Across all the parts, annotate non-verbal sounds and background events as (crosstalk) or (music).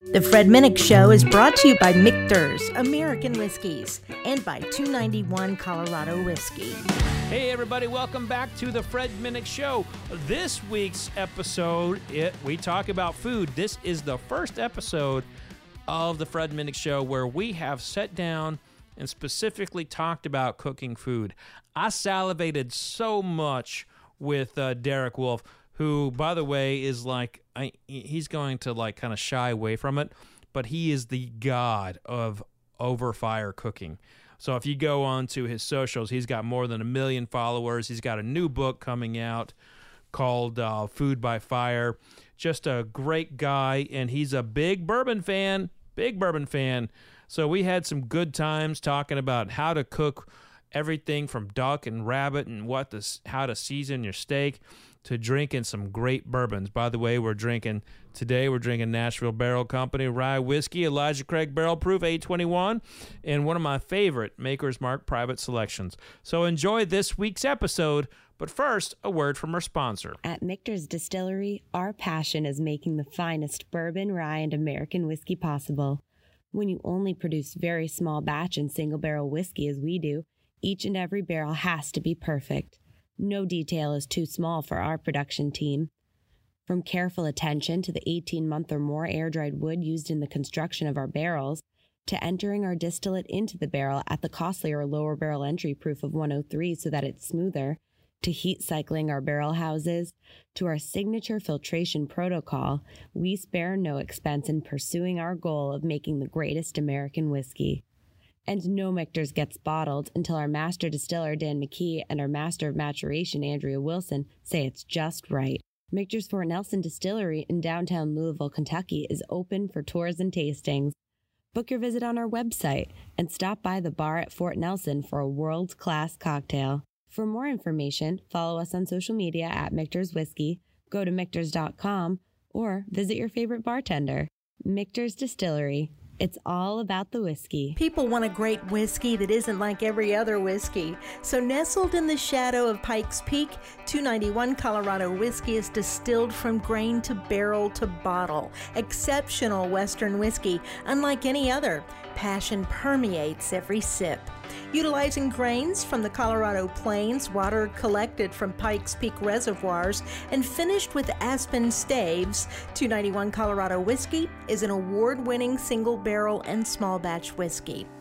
The Fred Minnick Show is brought to you by Michter's American Whiskies and by 291 Colorado Whiskey. Hey everybody, welcome back to the Fred Minnick Show. This week's episode, it, we talk about food. This is the first episode of the Fred Minnick Show where we have sat down and specifically talked about cooking food. I salivated so much with uh, Derek Wolf who, by the way, is like I, he's going to like kind of shy away from it, but he is the god of over fire cooking. So if you go on to his socials, he's got more than a million followers. He's got a new book coming out called uh, Food by Fire. Just a great guy, and he's a big bourbon fan. Big bourbon fan. So we had some good times talking about how to cook everything from duck and rabbit and what to how to season your steak to drinking some great bourbons. By the way, we're drinking today, we're drinking Nashville Barrel Company rye whiskey, Elijah Craig Barrel Proof A121, and one of my favorite Maker's Mark private selections. So enjoy this week's episode. But first, a word from our sponsor. At Michter's Distillery, our passion is making the finest bourbon, rye, and American whiskey possible. When you only produce very small batch and single barrel whiskey as we do, each and every barrel has to be perfect. No detail is too small for our production team. From careful attention to the 18 month or more air dried wood used in the construction of our barrels, to entering our distillate into the barrel at the costlier lower barrel entry proof of 103 so that it's smoother, to heat cycling our barrel houses, to our signature filtration protocol, we spare no expense in pursuing our goal of making the greatest American whiskey and no Michter's gets bottled until our master distiller Dan McKee and our master of maturation Andrea Wilson say it's just right. Michter's Fort Nelson Distillery in downtown Louisville, Kentucky is open for tours and tastings. Book your visit on our website and stop by the bar at Fort Nelson for a world class cocktail. For more information, follow us on social media at Michter's Whiskey, go to Michter's.com, or visit your favorite bartender. Michter's Distillery, it's all about the whiskey. People want a great whiskey that isn't like every other whiskey. So, nestled in the shadow of Pikes Peak, 291 Colorado whiskey is distilled from grain to barrel to bottle. Exceptional Western whiskey, unlike any other. Passion permeates every sip. Utilizing grains from the Colorado Plains, water collected from Pikes Peak reservoirs, and finished with aspen staves, 291 Colorado Whiskey is an award winning single barrel and small batch whiskey.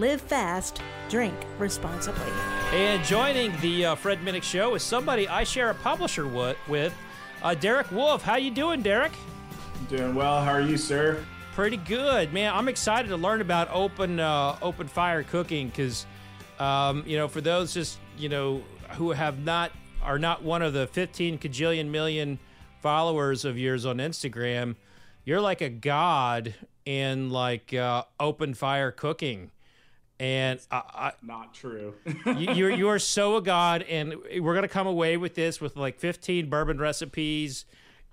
live fast, drink responsibly. And joining the uh, Fred Minnick Show is somebody I share a publisher with, uh, Derek Wolf. How you doing, Derek? Doing well. How are you, sir? Pretty good, man. I'm excited to learn about open uh, open fire cooking because, um, you know, for those just you know who have not are not one of the 15 cajillion million followers of yours on Instagram, you're like a god in like uh, open fire cooking. And I, I, not true. you, you're you are so a god, and we're gonna come away with this with like 15 bourbon recipes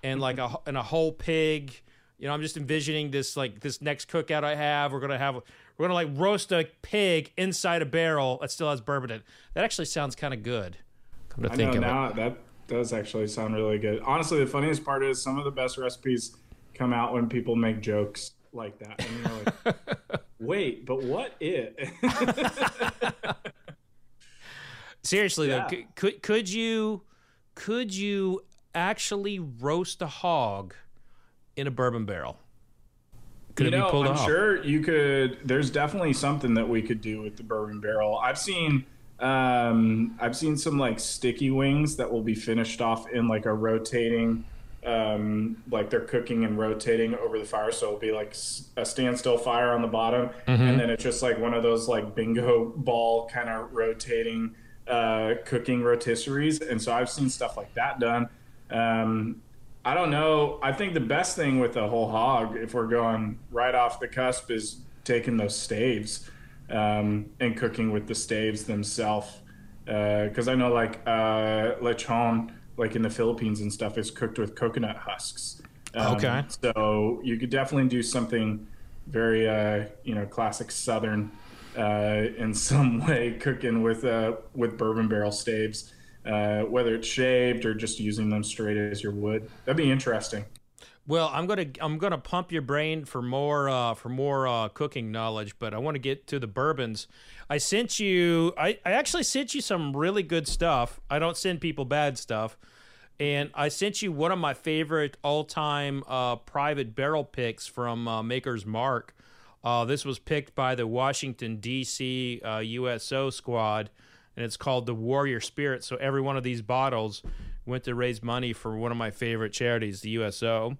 and like a and a whole pig. You know, I'm just envisioning this like this next cookout I have. We're gonna have we're gonna like roast a pig inside a barrel that still has bourbon in it. That actually sounds kind of good. Come to I think know, of now it. that does actually sound really good. Honestly, the funniest part is some of the best recipes come out when people make jokes like that, like, (laughs) wait, but what it? (laughs) Seriously yeah. though, could could you could you actually roast a hog in a bourbon barrel? Could you know, I'm off? sure you could. There's definitely something that we could do with the bourbon barrel. I've seen um, I've seen some like sticky wings that will be finished off in like a rotating um, like they're cooking and rotating over the fire. So it'll be like a standstill fire on the bottom, mm-hmm. and then it's just like one of those like bingo ball kind of rotating uh, cooking rotisseries. And so I've seen stuff like that done. Um, I don't know. I think the best thing with a whole hog, if we're going right off the cusp, is taking those staves. um, and cooking with the staves themselves. Because uh, I know like uh, lechon, like in the Philippines and stuff, is cooked with coconut husks. Um, okay. So you could definitely do something very, uh, you know, classic Southern uh, in (laughs) some way, cooking with uh, with bourbon barrel staves, uh, whether it's shaved or just using them straight as your wood. That'd be interesting. Well, I'm gonna I'm gonna pump your brain for more uh, for more uh, cooking knowledge, but I want to get to the bourbons. I sent you I, I actually sent you some really good stuff. I don't send people bad stuff, and I sent you one of my favorite all time uh, private barrel picks from uh, Maker's Mark. Uh, this was picked by the Washington D.C. USO uh, squad, and it's called the Warrior Spirit. So every one of these bottles went to raise money for one of my favorite charities, the USO.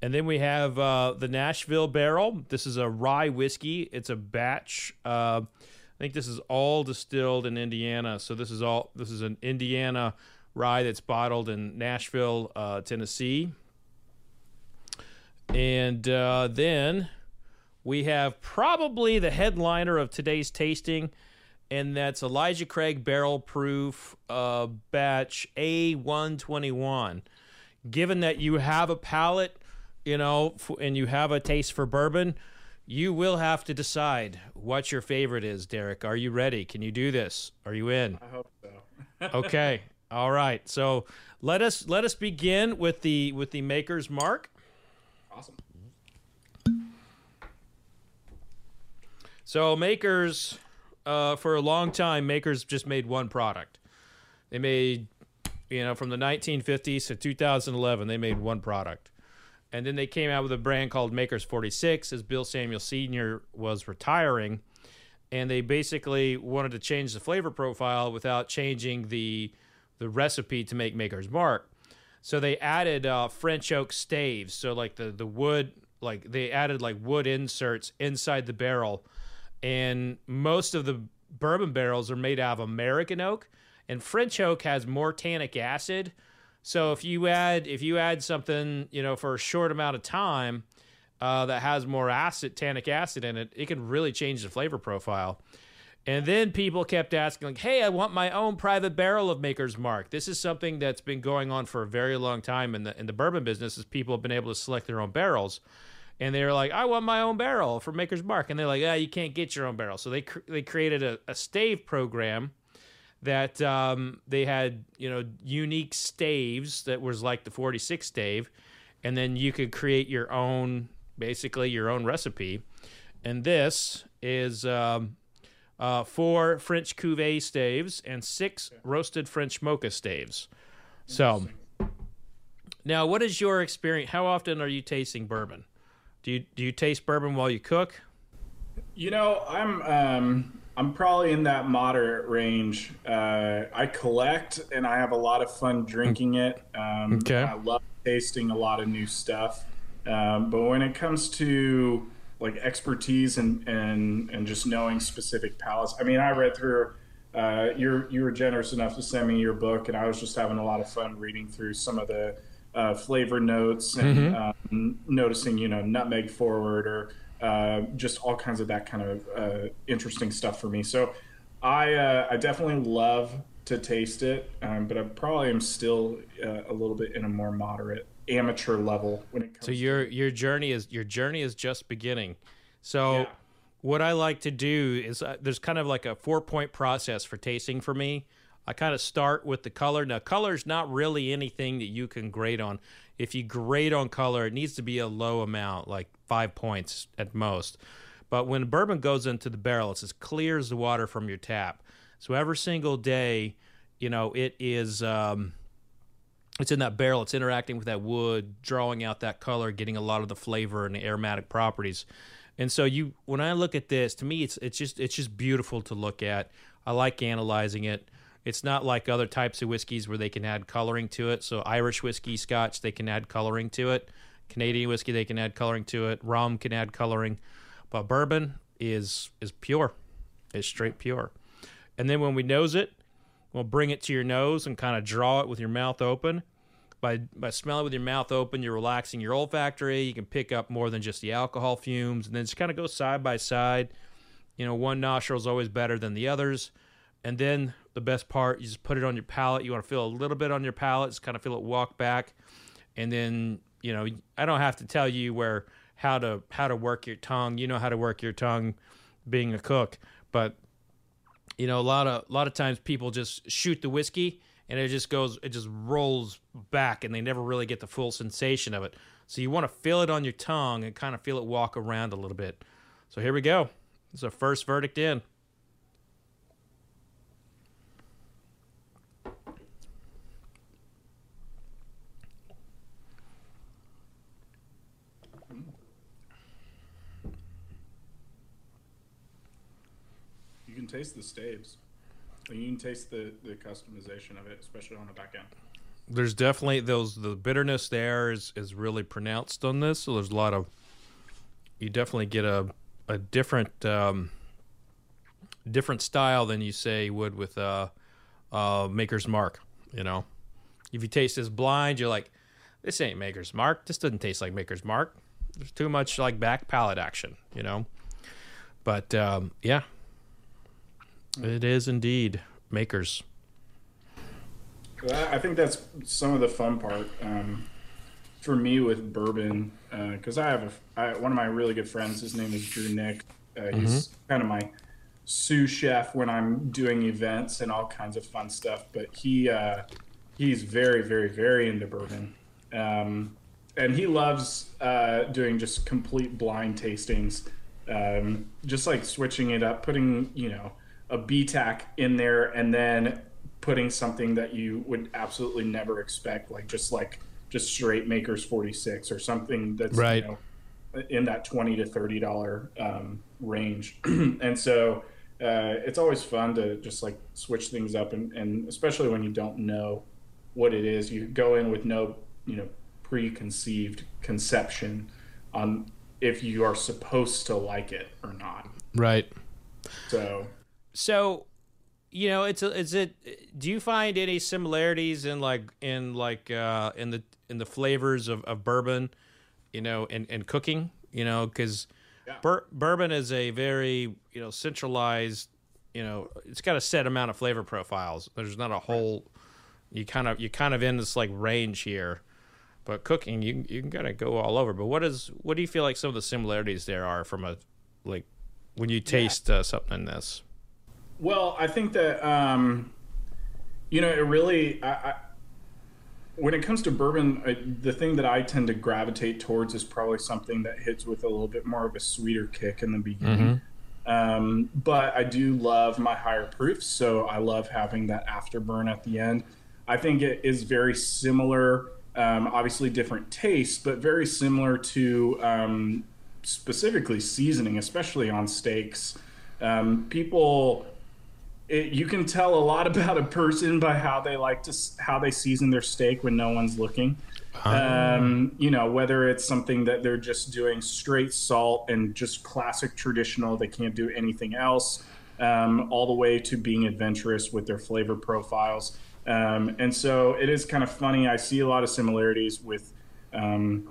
And then we have uh, the Nashville Barrel. This is a rye whiskey. It's a batch. Uh, think this is all distilled in Indiana. So this is all. This is an Indiana rye that's bottled in Nashville, uh, Tennessee. And uh, then we have probably the headliner of today's tasting and that's Elijah Craig Barrel Proof uh, Batch A121. Given that you have a palate, you know, and you have a taste for bourbon, you will have to decide what your favorite is, Derek. Are you ready? Can you do this? Are you in? I hope so. (laughs) okay. All right. So let us let us begin with the with the maker's mark. Awesome. So makers uh, for a long time, makers just made one product. They made, you know, from the 1950s to 2011, they made one product. And then they came out with a brand called Makers 46 as Bill Samuel Sr. was retiring. And they basically wanted to change the flavor profile without changing the the recipe to make Maker's Mark. So they added uh, French oak staves. So like the the wood, like they added like wood inserts inside the barrel and most of the bourbon barrels are made out of American oak, and French oak has more tannic acid. So if you add if you add something you know for a short amount of time uh, that has more acid tannic acid in it, it can really change the flavor profile. And then people kept asking, like, "Hey, I want my own private barrel of Maker's Mark." This is something that's been going on for a very long time in the in the bourbon business. Is people have been able to select their own barrels and they were like, "I want my own barrel for Maker's Mark," and they're like, "Ah, you can't get your own barrel." So they cr- they created a, a stave program that um, they had, you know, unique staves that was like the 46 stave, and then you could create your own, basically your own recipe. And this is um, uh, four French Cuvée staves and six roasted French mocha staves. So, now what is your experience? How often are you tasting bourbon? Do you do you taste bourbon while you cook? You know, I'm um, I'm probably in that moderate range. Uh, I collect and I have a lot of fun drinking it. Um, okay. I love tasting a lot of new stuff. Um, but when it comes to like expertise and, and, and just knowing specific palates, I mean, I read through. Uh, you're you were generous enough to send me your book, and I was just having a lot of fun reading through some of the uh, flavor notes and mm-hmm. um, noticing, you know, nutmeg forward or uh, just all kinds of that kind of uh, interesting stuff for me. So I, uh, I definitely love to taste it, um, but I probably am still uh, a little bit in a more moderate amateur level when it comes. So your your journey is your journey is just beginning. So. Yeah. What I like to do is uh, there's kind of like a four point process for tasting for me. I kind of start with the color. Now, color is not really anything that you can grade on. If you grade on color, it needs to be a low amount, like five points at most. But when bourbon goes into the barrel, it's as clear as the water from your tap. So every single day, you know, it is. Um, it's in that barrel. It's interacting with that wood, drawing out that color, getting a lot of the flavor and the aromatic properties. And so you, when I look at this, to me, it's it's just it's just beautiful to look at. I like analyzing it. It's not like other types of whiskeys where they can add coloring to it. So Irish whiskey, Scotch, they can add coloring to it. Canadian whiskey, they can add coloring to it. Rum can add coloring, but bourbon is is pure. It's straight pure. And then when we nose it, we'll bring it to your nose and kind of draw it with your mouth open. By by smelling with your mouth open, you're relaxing your olfactory. You can pick up more than just the alcohol fumes, and then just kind of go side by side You know, one nostril is always better than the others. And then the best part, you just put it on your palate. You want to feel a little bit on your palate, just kind of feel it walk back. And then, you know, I don't have to tell you where how to how to work your tongue. You know how to work your tongue being a cook. But you know, a lot of a lot of times people just shoot the whiskey and it just goes it just rolls back and they never really get the full sensation of it. So you want to feel it on your tongue and kind of feel it walk around a little bit. So here we go. It's our first verdict in. Can taste the staves. And you can taste the, the customization of it, especially on the back end. There's definitely those the bitterness there is is really pronounced on this. So there's a lot of you definitely get a a different um, different style than you say you would with uh, uh, Maker's Mark. You know, if you taste this blind, you're like, this ain't Maker's Mark. This doesn't taste like Maker's Mark. There's too much like back palate action. You know, but um, yeah, it is indeed Makers. I think that's some of the fun part um, for me with bourbon because uh, I have a I, one of my really good friends. His name is Drew Nick. Uh, he's mm-hmm. kind of my sous chef when I'm doing events and all kinds of fun stuff. But he uh, he's very very very into bourbon, um, and he loves uh, doing just complete blind tastings, um, just like switching it up, putting you know a BTAC in there, and then putting something that you would absolutely never expect, like just like just straight Makers 46 or something that's right. You know, in that 20 to 30 dollar um, range. (clears throat) And so uh, it's always fun to just like switch things up and, and especially when you don't know what it is you go in with no you know preconceived conception on if you are supposed to like it or not. Right. So so you know it's a, is it do you find any similarities in like in like uh in the in the flavors of, of bourbon you know and and cooking? You know because yeah. bur- bourbon is a very you know centralized you know it's got a set amount of flavor profiles. There's not a whole you kind of you kind of in this like range here. But cooking you you can kind of go all over. But what is what do you feel like some of the similarities there are from a like when you taste yeah. uh, something in this well, I think that um, you know it really. I, I, when it comes to bourbon, I, the thing that I tend to gravitate towards is probably something that hits with a little bit more of a sweeter kick in the beginning. Mm-hmm. Um, but I do love my higher proofs, so I love having that afterburn at the end. I think it is very similar, um, obviously different tastes, but very similar to um, specifically seasoning, especially on steaks. Um, people it, you can tell a lot (laughs) about a person by how they like to how they season their steak when no one's looking. Um, you know, whether it's something that they're just doing straight salt and just classic traditional, they can't do anything else, um, all the way to being adventurous with their flavor profiles. Um, and so it is kind of funny. I see a lot of similarities with, um,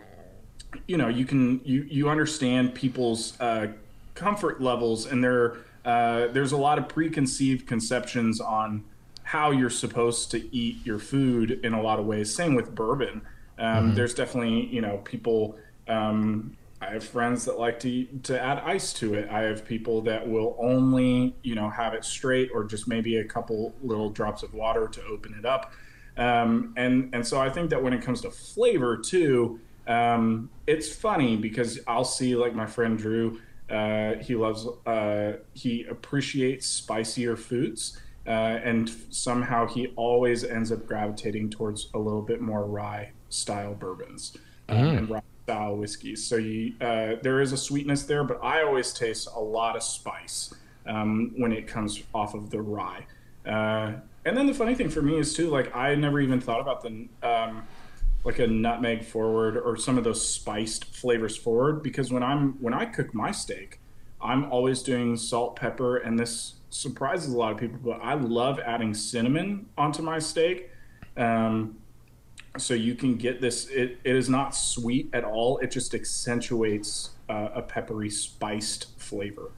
you know, you can you you understand people's uh, comfort levels and their uh, there's a lot of preconceived conceptions on how you're supposed to eat your food in a lot of ways. Same with bourbon. Um, mm-hmm. There's definitely, you know, people. Um, I have friends that like to to add ice to it. I have people that will only, you know, have it straight or just maybe a couple little drops of water to open it up. Um, and and so I think that when it comes to flavor too, um, it's funny because I'll see like my friend Drew uh, he loves, uh, he appreciates spicier foods. Uh, and somehow he always ends up gravitating towards a little bit more rye style bourbons mm. and rye style whiskeys. So you, uh, there is a sweetness there, but I always taste a lot of spice um, when it comes off of the rye. Uh, and then the funny thing for me is too, like I never even thought about the um, like a nutmeg forward or some of those spiced flavors forward because when I'm when I cook my steak, I'm always doing salt, pepper, and this surprises a lot of people, but I love adding cinnamon onto my steak. Um, so you can get this. It, it is not sweet at all. It just accentuates uh, a peppery, spiced flavor.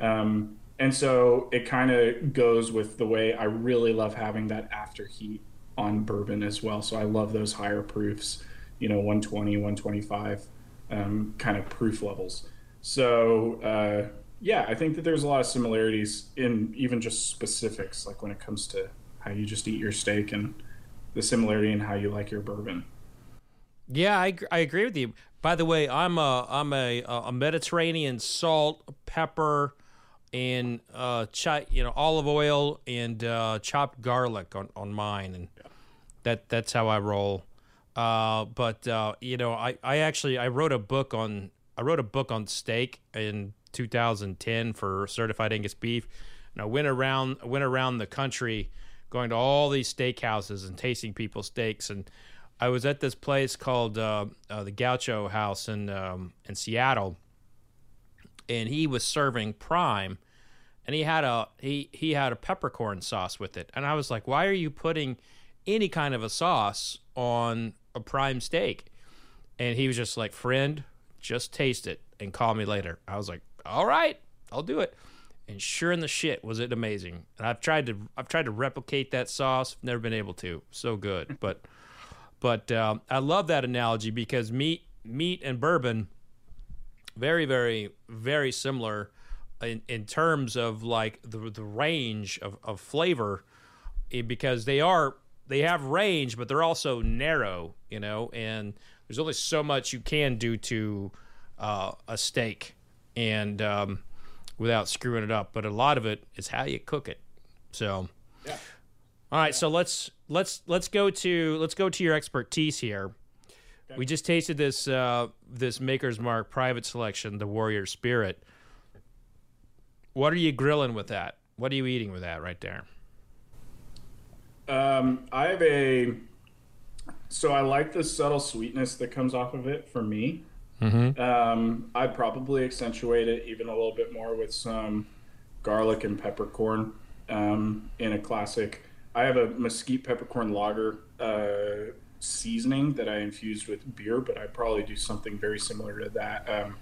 Um, and so it kind of goes with the way I really love having that after heat on bourbon as well. So I love those higher proofs, you know, 120, 125 um, kind of proof levels. So uh, yeah, I think that there's a lot of similarities in even just specifics, like when it comes to how you just eat your steak and the similarity in how you like your bourbon. Yeah, I, I agree with you. By the way, I'm a I'm a, a Mediterranean salt, pepper, and uh, you know olive oil and uh, chopped garlic on, on mine, and yeah. that that's how I roll. Uh, but uh, you know, I, I actually I wrote a book on I wrote a book on steak in 2010 for certified Angus beef, and I went around went around the country, going to all these steakhouses and tasting people's steaks. And I was at this place called uh, uh, the Gaucho House in um, in Seattle, and he was serving prime, and he had a he he had a peppercorn sauce with it, and I was like, why are you putting any kind of a sauce on a prime steak? And he was just like, friend, just taste it and call me later. I was like, all right, I'll do it. And sure in the shit was it amazing. And I've tried to I've tried to replicate that sauce, never been able to. So good, but but um, I love that analogy because meat meat and bourbon very very very similar in, in terms of like the the range of, of flavor eh, because they are they have range but they're also narrow you know and there's only so much you can do to uh, a steak and um, without screwing it up. But a lot of it is how you cook it. So, yeah. All right, yeah. so let's let's let's go to let's go to your expertise here. We just tasted this uh, this Maker's Mark private selection, the Warrior Spirit. What are you grilling with that? What are you eating with that right there? Um, I have a. So I like the subtle sweetness that comes off of it for me. Mm-hmm. Um, I'd probably accentuate it even a little bit more with some garlic and peppercorn um, in a classic. I have a mesquite peppercorn lager uh, seasoning that I infused with beer, but I'd probably do something very similar to that. Um,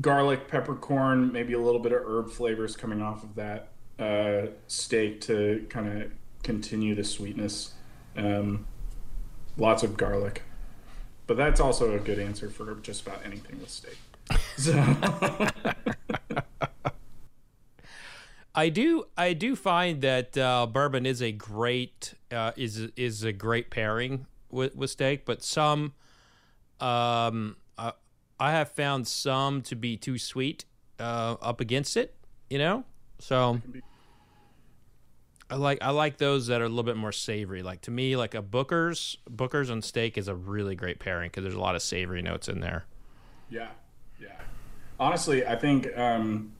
garlic, peppercorn, maybe a little bit of herb flavors coming off of that uh, steak to kind of continue the sweetness. Um, lots of garlic. But that's also a good answer for just about anything with steak. (laughs) So. I do I do find that uh, bourbon is a great uh, is is a great pairing with, with steak, but some um, I, I have found some to be too sweet uh, up against it. You know, so I like I like those that are a little bit more savory. Like to me, like a Booker's Booker's on steak is a really great pairing because there's a lot of savory notes in there. Yeah, yeah. Honestly, I think um,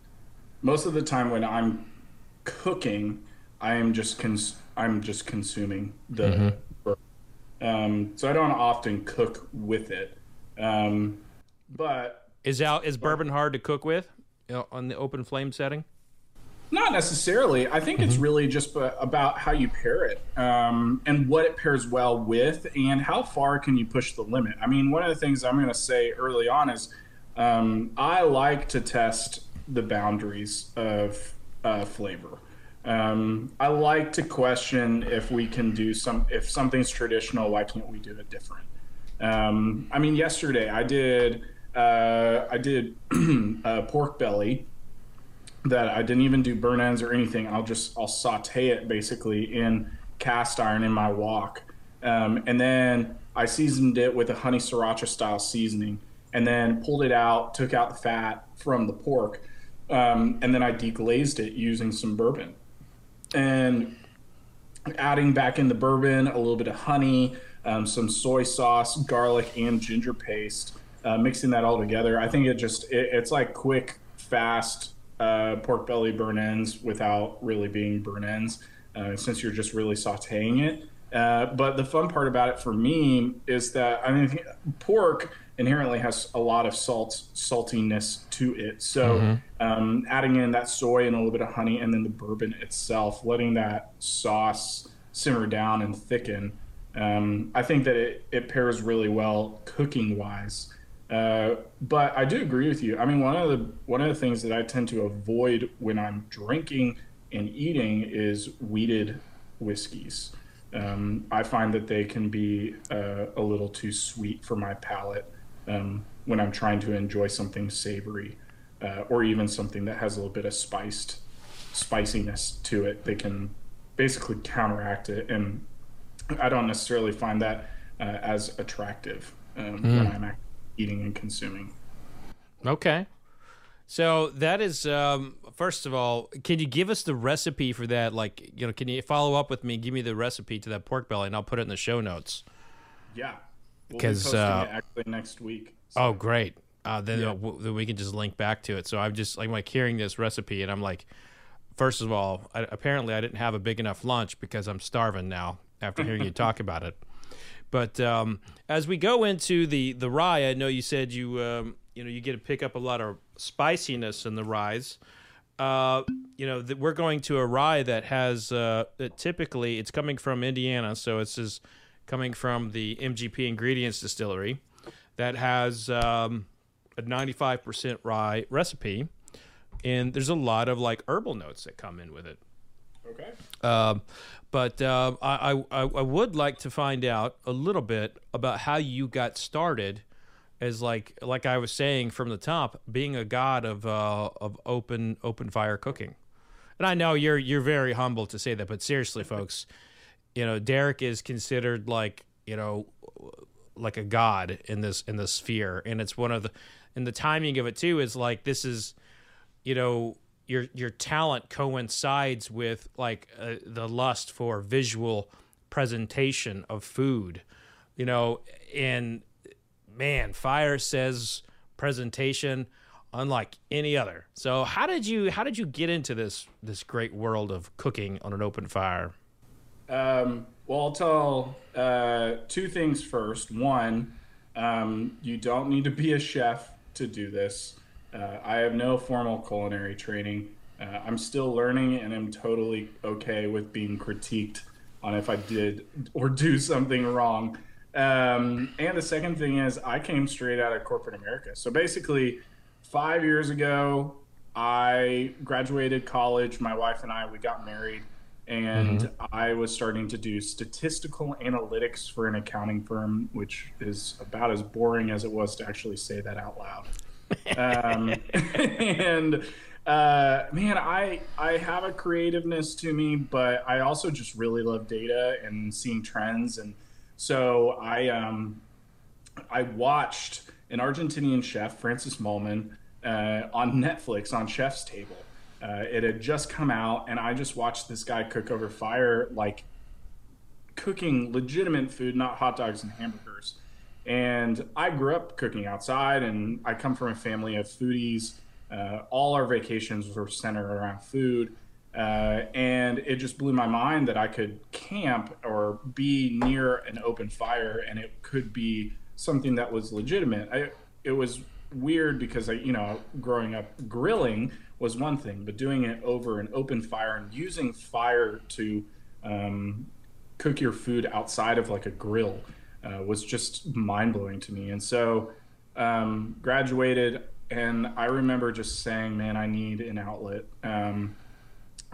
most of the time when I'm cooking, I am just cons- I'm just consuming the. Mm-hmm. Um, so I don't often cook with it, um, but is out is bourbon hard to cook with you know, on the open flame setting? Not necessarily. I think mm-hmm. it's really just about how you pair it um, and what it pairs well with, and how far can you push the limit. I mean, one of the things I'm going to say early on is um, I like to test the boundaries of uh, flavor. Um, I like to question if we can do some, if something's traditional, why can't we do it different? Um, I mean, yesterday I did, uh, I did (clears throat) pork belly that I didn't even do burn ends or anything. I'll just I'll saute it basically in cast iron in my wok, um, and then I seasoned it with a honey sriracha style seasoning, and then pulled it out, took out the fat from the pork, um, and then I deglazed it using some bourbon, and adding back in the bourbon, a little bit of honey, um, some soy sauce, garlic, and ginger paste. Uh, mixing that all together, I think it just it, it's like quick, fast uh, pork belly burn ends without really being burn ends, uh, since you're just really sautéing it. Uh, but the fun part about it for me is that I mean, pork inherently has a lot of salt, saltiness to it. So mm-hmm. um, adding in that soy and a little bit of honey, and then the bourbon itself, letting that sauce simmer down and thicken. Um, I think that it, it pairs really well cooking wise Uh, but I do agree with you. I mean, one of the one of the things that I tend to avoid when I'm drinking and eating is wheated whiskeys. Um, I find that they can be uh, a little too sweet for my palate um, when I'm trying to enjoy something savory uh, or even something that has a little bit of spiced spiciness to it. They can basically counteract it, and I don't necessarily find that uh, as attractive um, mm. when I'm eating and consuming. Okay. So that is um, first of all, can you give us the recipe for that? Like, you know, can you follow up with me? Give me the recipe to that pork belly, and I'll put it in the show notes. Yeah, because we'll be uh, actually next week. So. Oh, great! Uh, then yeah. then we can just link back to it. So I'm just like, like hearing this recipe, and I'm like, first of all, I, apparently I didn't have a big enough lunch because I'm starving now after hearing you talk about it. But um, as we go into the the rye, I know you said you um, you know you get to pick up a lot of spiciness in the rye. Uh, you know that we're going to a rye that has uh, that typically it's coming from Indiana, so it's is coming from the MGP Ingredients Distillery that has um, a 95% rye recipe, and there's a lot of like herbal notes that come in with it. Okay. Um, but uh, I, I, I would like to find out a little bit about how you got started as like like I was saying from the top, being a god of uh, of open open fire cooking. And I know you're you're very humble to say that, but seriously, folks, you know Derek is considered like you know like a god in this in this sphere, and it's one of the and the timing of it too is like this is you know your your talent coincides with like uh, the lust for visual presentation of food you know and man fire says presentation unlike any other. So how did you how did you get into this this great world of cooking on an open fire um, well i'll tell uh, two things first one um, you don't need to be a chef to do this uh, I have no formal culinary training. Uh, I'm still learning and I'm totally okay with being critiqued on if I did or do something wrong. Um, and the second thing is, I came straight out of corporate America. So basically, five years ago, I graduated college. My wife and I, we got married, and mm-hmm. I was starting to do statistical analytics for an accounting firm, which is about as boring as it was to actually say that out loud um, (laughs) and uh, man, I I have a creativeness to me, but I also just really love data and seeing trends, and so I um, I watched an Argentinian chef, Francis Mallmann, uh, on Netflix on Chef's Table. Uh, it had just come out, and I just watched this guy cook over fire, like cooking legitimate food, not hot dogs and hamburgers. And I grew up cooking outside, and I come from a family of foodies. Uh, all our vacations were centered around food. Uh, and it just blew my mind that I could camp or be near an open fire and it could be something that was legitimate. I, it was weird because I, you know, growing up grilling was one thing, but doing it over an open fire and using fire to um, cook your food outside of like a grill uh, was just mind blowing to me. And so, um, graduated, and I remember just saying, "Man, I need an outlet." Um,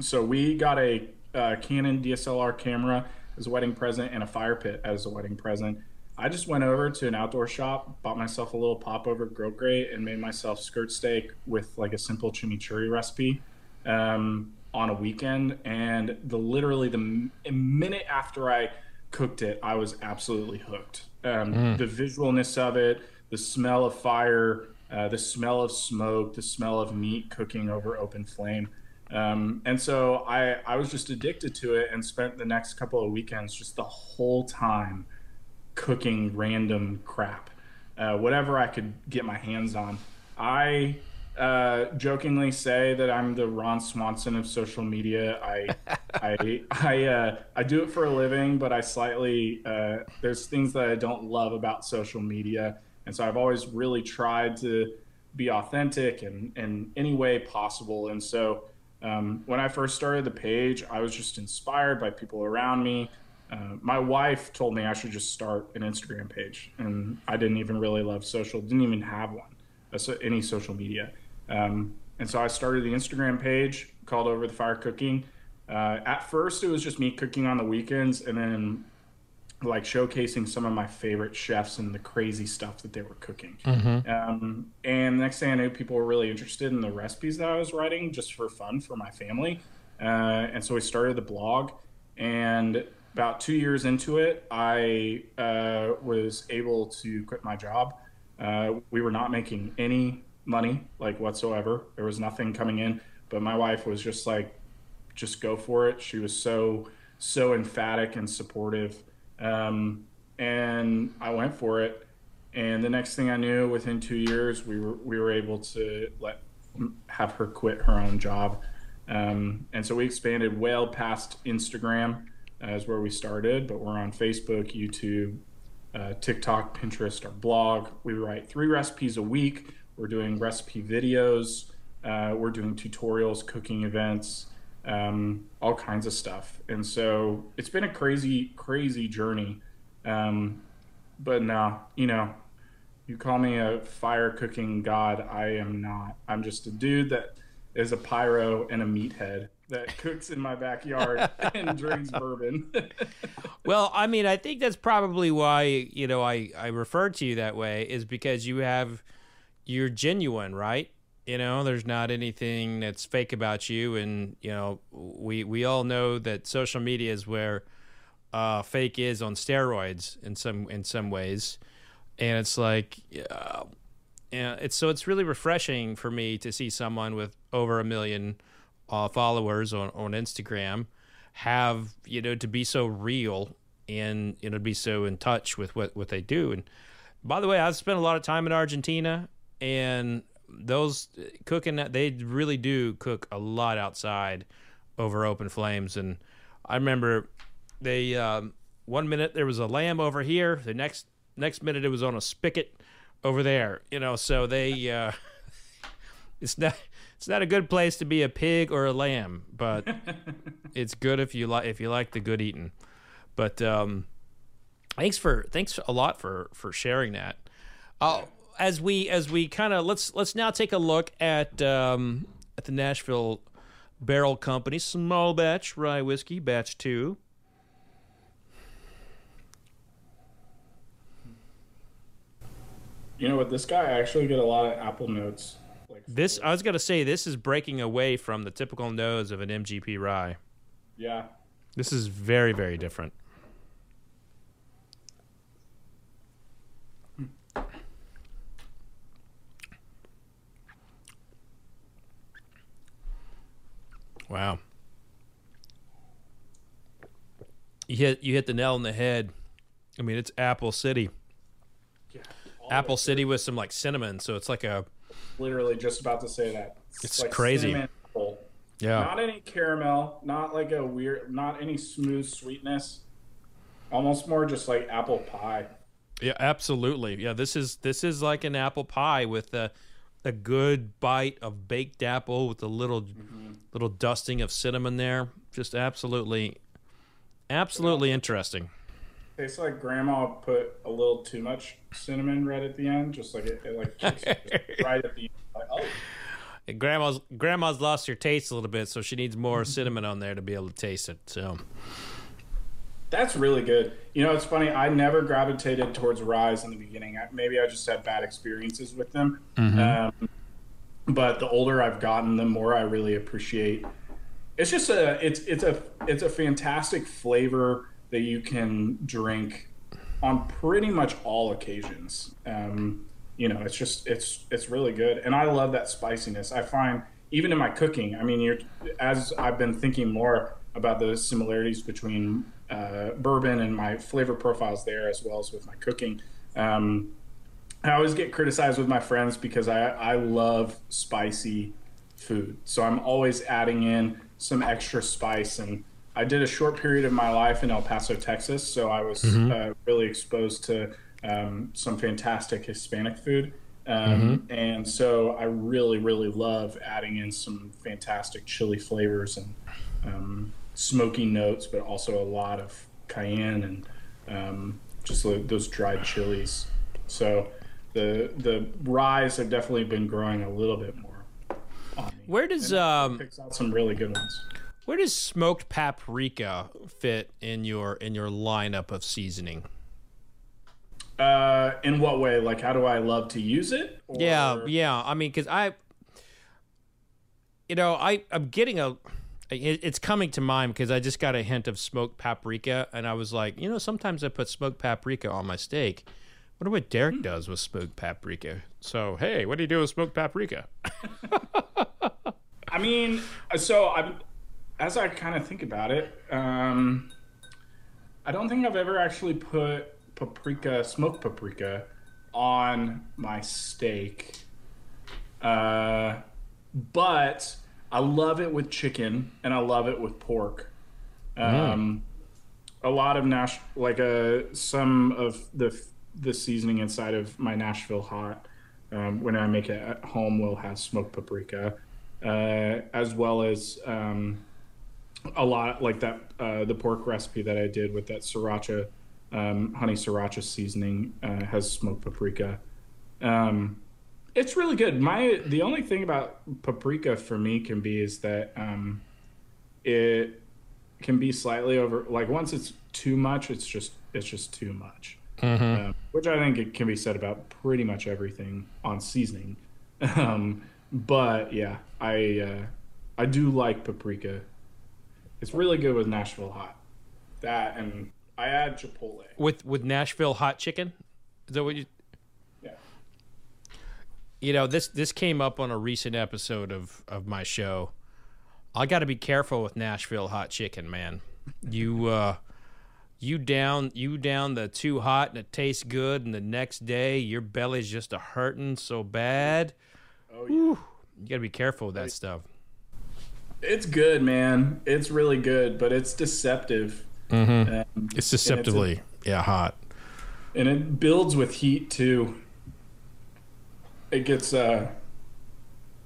so we got a, a, Canon DSLR camera as a wedding present and a fire pit as a wedding present. I just went over to an outdoor shop, bought myself a little popover grill grate, and made myself skirt steak with like a simple chimichurri recipe um, on a weekend. And the literally the minute after I cooked it, I was absolutely hooked. Um, mm. The visualness of it, the smell of fire, uh, the smell of smoke, the smell of meat cooking over open flame. Um, and so I, I was just addicted to it and spent the next couple of weekends just the whole time cooking random crap, uh, whatever I could get my hands on. I uh, jokingly say that I'm the Ron Swanson of social media. I (laughs) I I uh, I do it for a living, but I slightly uh, there's things that I don't love about social media, and so I've always really tried to be authentic and in any way possible. And so um, when I first started the page, I was just inspired by people around me. Uh, my wife told me I should just start an Instagram page, and I didn't even really love social, didn't even have one, any social media. Um, and so I started the Instagram page called Over the Fire Cooking. Uh, at first, it was just me cooking on the weekends, and then like showcasing some of my favorite chefs and the crazy stuff that they were cooking. Mm-hmm. Um, and the next thing I knew, people were really interested in the recipes that I was writing just for fun for my family. Uh, and so we started the blog. And about two years into it, I uh, was able to quit my job. Uh, we were not making any money, like whatsoever. There was nothing coming in. But my wife was just like, just go for it. She was so, so emphatic and supportive. Um, and I went for it. And the next thing I knew, within two years, we were we were able to let have her quit her own job. Um, and so we expanded well past Instagram as where we started, but we're on Facebook, YouTube, uh, TikTok, Pinterest, our blog. We write three recipes a week. We're doing recipe videos. Uh, we're doing tutorials, cooking events um, all kinds of stuff. And so it's been a crazy, crazy journey. Um, but now, you know, you call me a fire cooking god. I am not. I'm just a dude that is a pyro and a meathead that cooks in my backyard (laughs) and drinks bourbon. (laughs) well, I mean, I think that's probably why, you know, I, I refer to you that way is because you have, you're genuine, right? you know there's not anything that's fake about you and you know we we all know that social media is where uh, fake is on steroids in some in some ways and it's like uh, yeah, it's so it's really refreshing for me to see someone with over a million uh, followers on, on Instagram have you know to be so real and you know to be so in touch with what what they do. And by the way I've spent a lot of time in Argentina and those cooking they really do cook a lot outside over open flames. And i remember they um, one minute there was a lamb over here the next next minute it was on a spigot over there you know so they uh, (laughs) it's not it's not a good place to be a pig or a lamb but (laughs) it's good if you like if you like the good eating but um, thanks for thanks a lot for for sharing that oh as we as we kind of let's let's now take a look at um, at the Nashville Barrel Company small batch rye whiskey batch two. You know what? This guy I actually get a lot of apple notes. This, I was gonna say, this is breaking away from the typical nose of an MGP rye. Yeah. This is very very different. Wow. You hit you hit the nail on the head. I mean, it's Apple City. Yeah, Apple City with some like cinnamon, so it's like a. Literally, just about to say that. It's, it's like crazy. Yeah. Not any caramel, not like a weird, not any smooth sweetness. Almost more just like apple pie. Yeah, absolutely. Yeah, this is this is like an apple pie with a a good bite of baked apple with a little mm-hmm. little dusting of cinnamon there. Just absolutely, absolutely interesting. Tastes like grandma put a little too much cinnamon right at the end, just like it, it like (laughs) right at the end. Like, oh. grandma's grandma's lost her taste a little bit, so she needs more cinnamon on there to be able to taste it. So that's really good. You know, it's funny. I never gravitated towards ryes in the beginning. I, maybe I just had bad experiences with them. Mm-hmm. Um, but the older I've gotten, the more I really appreciate. It's just a it's it's a it's a fantastic flavor that you can drink on pretty much all occasions. Um, you know, it's just it's it's really good, and I love that spiciness. I find even in my cooking. I mean, you're as I've been thinking more about the similarities between uh, bourbon and my flavor profiles there, as well as with my cooking. Um, I always get criticized with my friends because I, I love spicy food. So I'm always adding in some extra spice. And I did a short period of my life in El Paso, Texas. So I was mm-hmm. uh, really exposed to um, some fantastic Hispanic food. Um, mm-hmm. And so I really, really love adding in some fantastic chili flavors and um, smoky notes, but also a lot of cayenne and um, just like those dried chilies. So the the ryes have definitely been growing a little bit more. Where does um picks out some really good ones? Where does smoked paprika fit in your in your lineup of seasoning? Uh, in what way? Like, how do I love to use it? Or... Yeah, yeah. I mean, because I, you know, I I'm getting a. It, it's coming to mind because I just got a hint of smoked paprika, and I was like, you know, sometimes I put smoked paprika on my steak. Wonder what Derek hmm. does with smoked paprika. So, hey, what do you do with smoked paprika? (laughs) I mean, so I'm as I kind of think about it, um, I don't think I've ever actually put paprika, smoked paprika, on my steak. Uh, but I love it with chicken and I love it with pork. Um, mm. A lot of Nash, like a uh, some of the the seasoning inside of my Nashville hot, um, when I make it at home, will have smoked paprika, uh, as well as um, a lot like that uh, the pork recipe that I did with that sriracha um, honey sriracha seasoning uh, has smoked paprika. Um, it's really good. My the only thing about paprika for me can be is that um, it can be slightly over. Like once it's too much, it's just it's just too much. Mm-hmm. Uh, which I think it can be said about pretty much everything on seasoning. (laughs) Um, but yeah, I uh, I do like paprika. It's really good with Nashville hot. That and I add Chipotle with with Nashville hot chicken. Is that what you? Yeah. You know this this came up on a recent episode of of my show. I got to be careful with Nashville hot chicken, man. You uh, you down you down the too hot and it tastes good, and the next day your belly's just a hurting so bad. Oh yeah. Whew, you got to be careful with that stuff. It's good, man. It's really good, but it's deceptive. Mm-hmm. Um, it's deceptively, it's a, yeah, hot. And it builds with heat too. It gets, uh,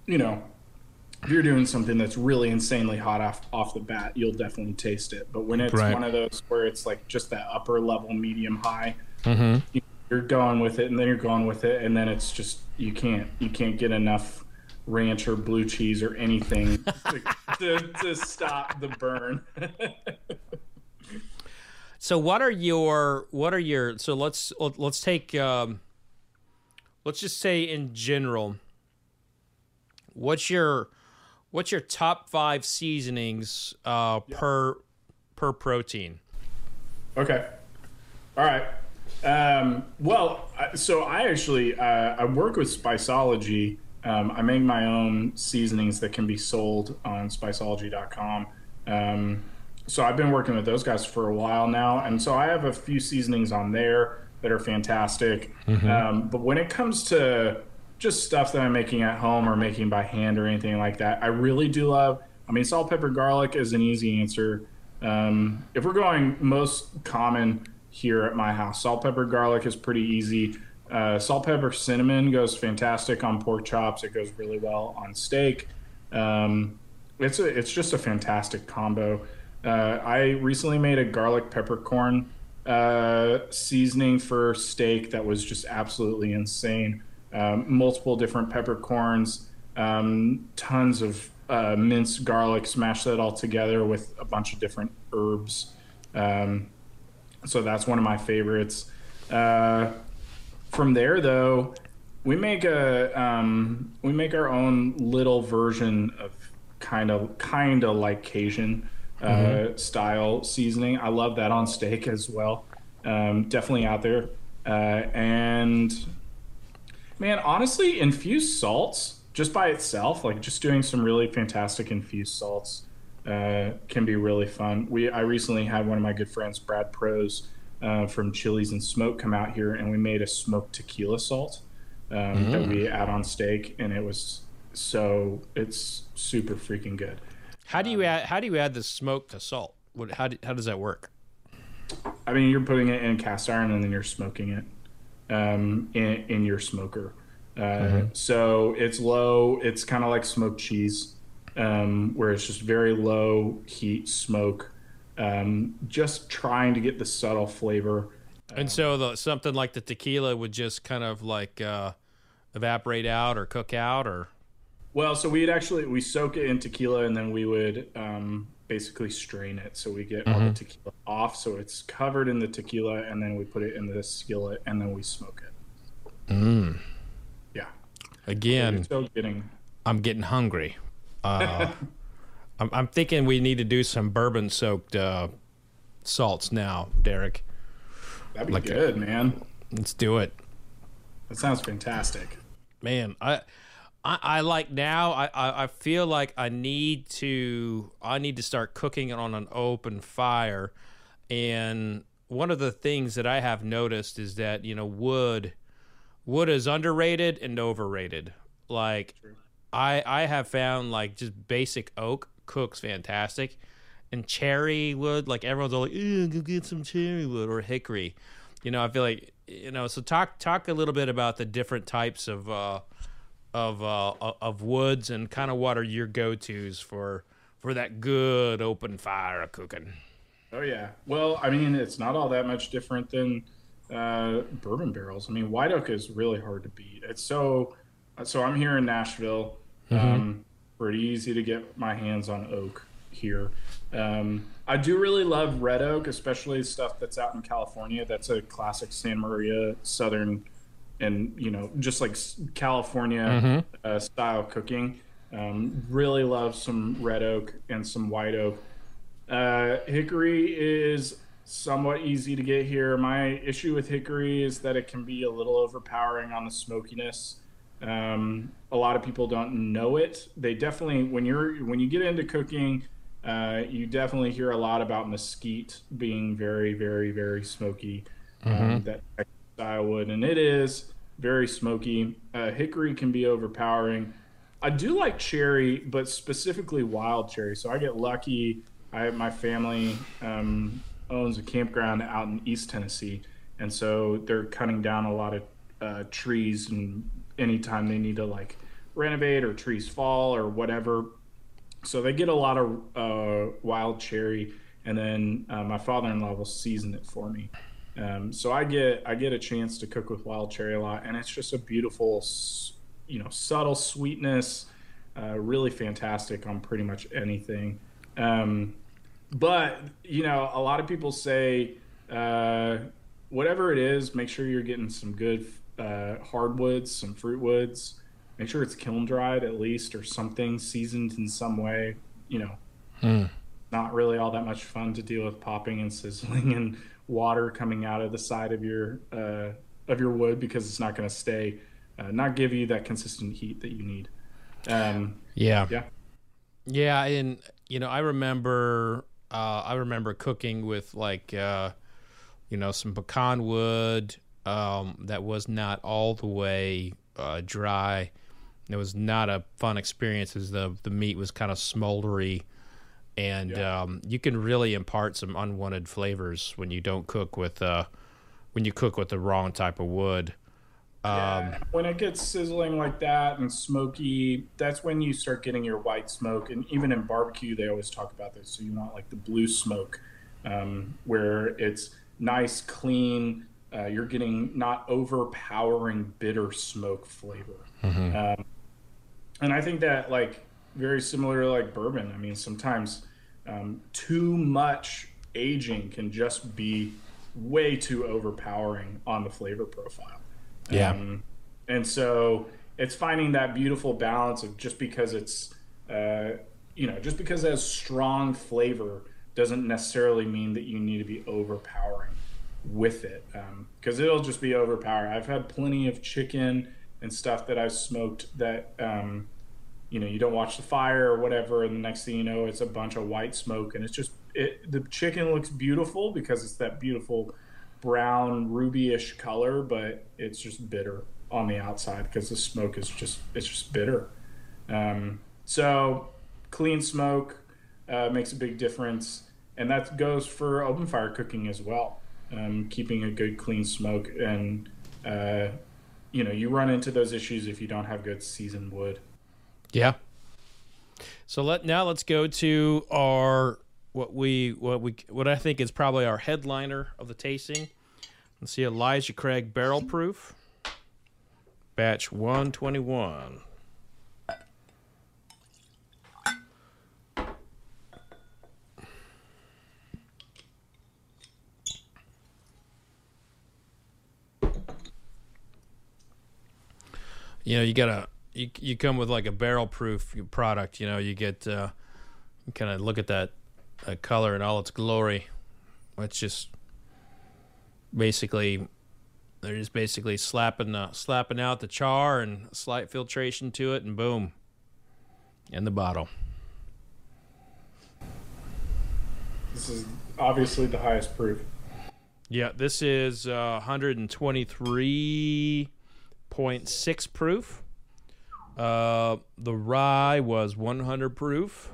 you know, if you're doing something that's really insanely hot off off the bat, you'll definitely taste it. But when it's right. one of those where it's like just that upper level, medium high, mm-hmm. you're going with it, and then you're going with it, and then it's just you can't you can't get enough ranch or blue cheese or anything to, (laughs) to, to stop the burn. (laughs) So what are your what are your so let's let's take um, let's just say in general what's your what's your top 5 seasonings uh, per per protein? Okay. All right. Um, well, so I actually uh, I work with Spiceology. Um, I make my own seasonings that can be sold on Spiceology.com. Um, so I've been working with those guys for a while now, and so I have a few seasonings on there that are fantastic. Mm-hmm. Um, but when it comes to just stuff that I'm making at home or making by hand or anything like that, I really do love. I mean, salt, pepper, garlic is an easy answer. Um, if we're going most common here at my house, salt, pepper, garlic is pretty easy. Uh, salt, pepper, cinnamon goes fantastic on pork chops. It goes really well on steak. Um, it's a, it's just a fantastic combo. Uh, I recently made a garlic peppercorn uh, seasoning for steak that was just absolutely insane. Um, multiple different peppercorns, um, tons of uh, minced garlic, smash that all together with a bunch of different herbs. Um, so that's one of my favorites. From there, though, we make a um, we make our own little version of kind of kind of like Cajun mm-hmm. Uh, style seasoning. I love that on steak as well. Um, definitely out there. Uh, and man, honestly, infused salts just by itself, like just doing some really fantastic infused salts, uh, can be really fun. We I recently had one of my good friends, Brad Prose, uh, from Chiles and Smoke, come out here, and we made a smoked tequila salt um, mm. that we add on steak, and it was so it's super freaking good. How do you add? How do you add the smoke to salt? What? How, do, how does that work? I mean, you're putting it in cast iron and then you're smoking it um, in, in your smoker. Uh, mm-hmm. So it's low. It's kind of like smoked cheese, um, where it's just very low heat smoke. Um, just trying to get the subtle flavor. And so the, something like the tequila would just kind of like uh, evaporate out or cook out or. Well, so we'd actually we soak it in tequila and then we would um, basically strain it so we get mm-hmm. all the mm-hmm. tequila off. So it's covered in the tequila and then we put it in the skillet and then we smoke it. Mm. Yeah. Again, so getting. I'm getting hungry. Uh, (laughs) I'm, I'm, thinking we need to do some bourbon soaked uh, salts now, Derek. That'd be like, good, man. Let's do it. That sounds fantastic. Man, I, I, I like now. I, I, I feel like I need to. I need to start cooking it on an open fire, and one of the things that I have noticed is that you know wood, wood is underrated and overrated. Like, True. I I have found like just basic oak cooks fantastic, and cherry wood like everyone's all like, go get some cherry wood or hickory. You know, I feel like you know. So talk talk a little bit about the different types of uh, of uh, of woods and kind of what are your go tos for for that good open fire cooking. Oh yeah. Well, I mean, it's not all that much different than uh, bourbon barrels. I mean, white oak is really hard to beat. It's so so. I'm here in Nashville. Mm-hmm. Um, pretty easy to get my hands on oak here. Um, I do really love red oak, especially stuff that's out in California. That's a classic Santa Maria Southern, and you know, just like California mm-hmm. uh, style cooking. Um, really love some red oak and some white oak. Uh, hickory is somewhat easy to get here. My issue with hickory is that it can be a little overpowering on the smokiness. Um, a lot of people don't know it. They definitely, when you're when you get into cooking uh, you definitely hear a lot about mesquite being very, very, very smoky. Um, mm-hmm. Um, that style wood, and it is very smoky. Uh, hickory can be overpowering. I do like cherry, but specifically wild cherry. So I get lucky. I my family um, owns a campground out in East Tennessee, and so they're cutting down a lot of uh, trees. And anytime they need to like renovate or trees fall or whatever, so they get a lot of uh, wild cherry, and then uh, my father-in-law will season it for me. Um, so I get I get a chance to cook with wild cherry a lot, and it's just a beautiful, you know, subtle sweetness, uh, really fantastic on pretty much anything. Um, but you know, a lot of people say uh, whatever it is, make sure you're getting some good uh, hardwoods, some fruit woods make sure it's kiln dried at least or something seasoned in some way. You know, hmm. not really all that much fun to deal with popping and sizzling (laughs) and water coming out of the side of your uh, of your wood because it's not going to stay, uh, not give you that consistent heat that you need. Um, yeah, yeah, yeah, and you know, I remember uh, I remember cooking with like uh, you know some pecan wood um, that was not all the way uh, dry it was not a fun experience as the the meat was kind of smoldery, and yeah. um, you can really impart some unwanted flavors when you don't cook with uh, when you cook with the wrong type of wood. Um, yeah, when it gets sizzling like that and smoky, that's when you start getting your white smoke. And even in barbecue, they always talk about this. So you want like the blue smoke, um, where it's nice, clean. Uh, you're getting not overpowering bitter smoke flavor. Mm-hmm. Um, and I think that like very similar to like bourbon. I mean, sometimes um, too much aging can just be way too overpowering on the flavor profile. Yeah. Um, and so it's finding that beautiful balance of just because it's, uh, you know, just because it has strong flavor doesn't necessarily mean that you need to be overpowering with it because um, it'll just be overpowering. I've had plenty of chicken and stuff that I've smoked that um, you know you don't watch the fire or whatever, and the next thing you know, it's a bunch of white smoke, and it's just it. The chicken looks beautiful because it's that beautiful brown rubyish color, but it's just bitter on the outside because the smoke is just it's just bitter. Um, so clean smoke uh, makes a big difference, and that goes for open fire cooking as well. Um, keeping a good clean smoke and uh, you know you run into those issues if you don't have good seasoned wood. Yeah. So let now let's go to our what we what we what I think is probably our headliner of the tasting. Let's see Elijah Craig Barrel Proof, batch 121. You know, you gotta you you come with like a barrel proof product. You know, you get uh, kind of look at that, that color in all its glory. It's just basically they're just basically slapping uh, slapping out the char and slight filtration to it, and boom, in the bottle. This is obviously the highest proof. Yeah, this is uh, 123.6 proof. Uh, the rye was 100 proof,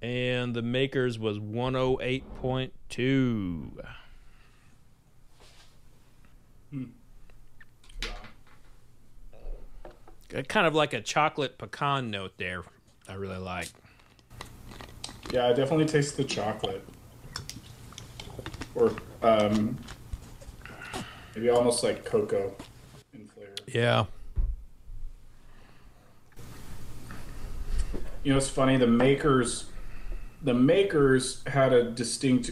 and the makers was 108.2. Hmm. Kind of like a chocolate pecan note there. I really like. Yeah, I definitely taste the chocolate. Or um, maybe almost like cocoa. Yeah. you know, it's funny. The makers, the makers had a distinct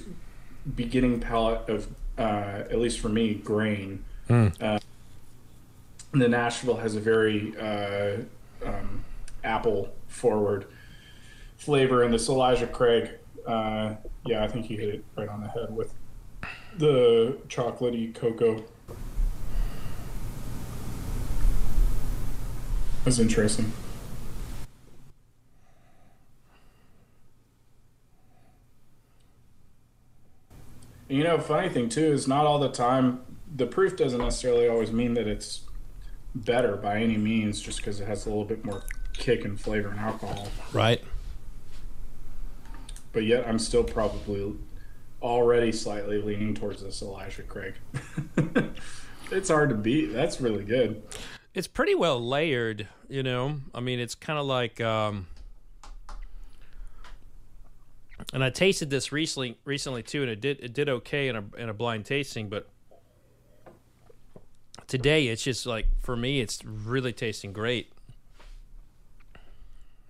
beginning palette of, uh, at least for me, grain. Mm. Uh, the Nashville has a very uh, um, apple forward flavor, and this Elijah Craig, uh, yeah, I think he hit it right on the head with the chocolatey cocoa. That's interesting. You know, funny thing too is not all the time the proof doesn't necessarily always mean that it's better by any means, just because it has a little bit more kick and flavor and alcohol. Right. But yet, I'm still probably already slightly leaning towards this Elijah Craig. (laughs) it's hard to beat. That's really good. It's pretty well layered, you know. I mean, it's kind of like um, and I tasted this recently recently too, and it did it did okay in a in a blind tasting, but today it's just like for me it's really tasting great.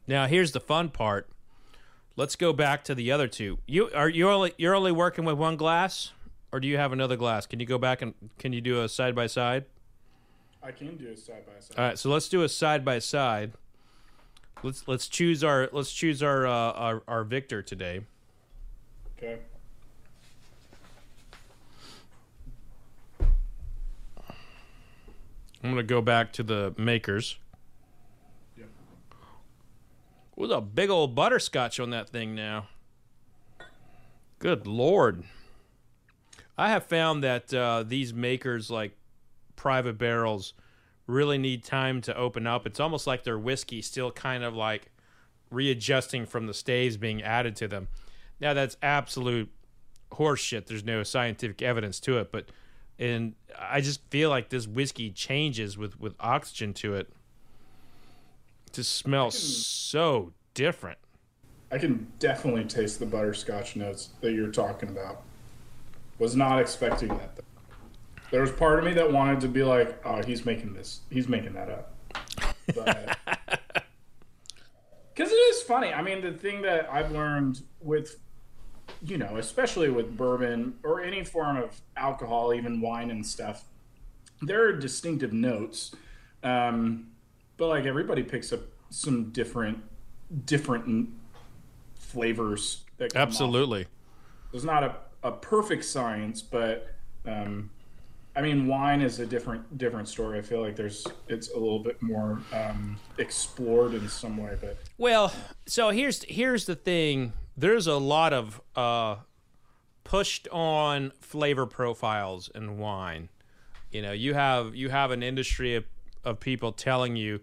Now here's the fun part. Let's go back to the other two. You are you only you're only working with one glass, or do you have another glass? Can you go back and can you do a side by side? I can do a side by side. All right, so let's do a side by side. Let's let's choose our let's choose our uh, our, our victor today. Okay. I'm gonna go back to the makers. Yep. With a big old butterscotch on that thing now. Good lord. I have found that uh, these makers, like private barrels, really need time to open up. It's almost like their whiskey still kind of like readjusting from the staves being added to them. Now that's absolute horseshit. There's no scientific evidence to it, but and I just feel like this whiskey changes with with oxygen to it. To smell so different. I can definitely taste the butterscotch notes that you're talking about. Was not expecting that. Though. There was part of me that wanted to be like, "Oh, he's making this. He's making that up." Because (laughs) it is funny. I mean, the thing that I've learned with you know, especially with bourbon or any form of alcohol, even wine and stuff, there are distinctive notes. Um, but like everybody picks up some different, different flavors. That Absolutely. Off. There's not a, a perfect science, but um, I mean, wine is a different different story. I feel like there's it's a little bit more um, explored in some way, but well, so here's here's the thing there's a lot of uh, pushed on flavor profiles in wine. You know, you have you have an industry of, of people telling you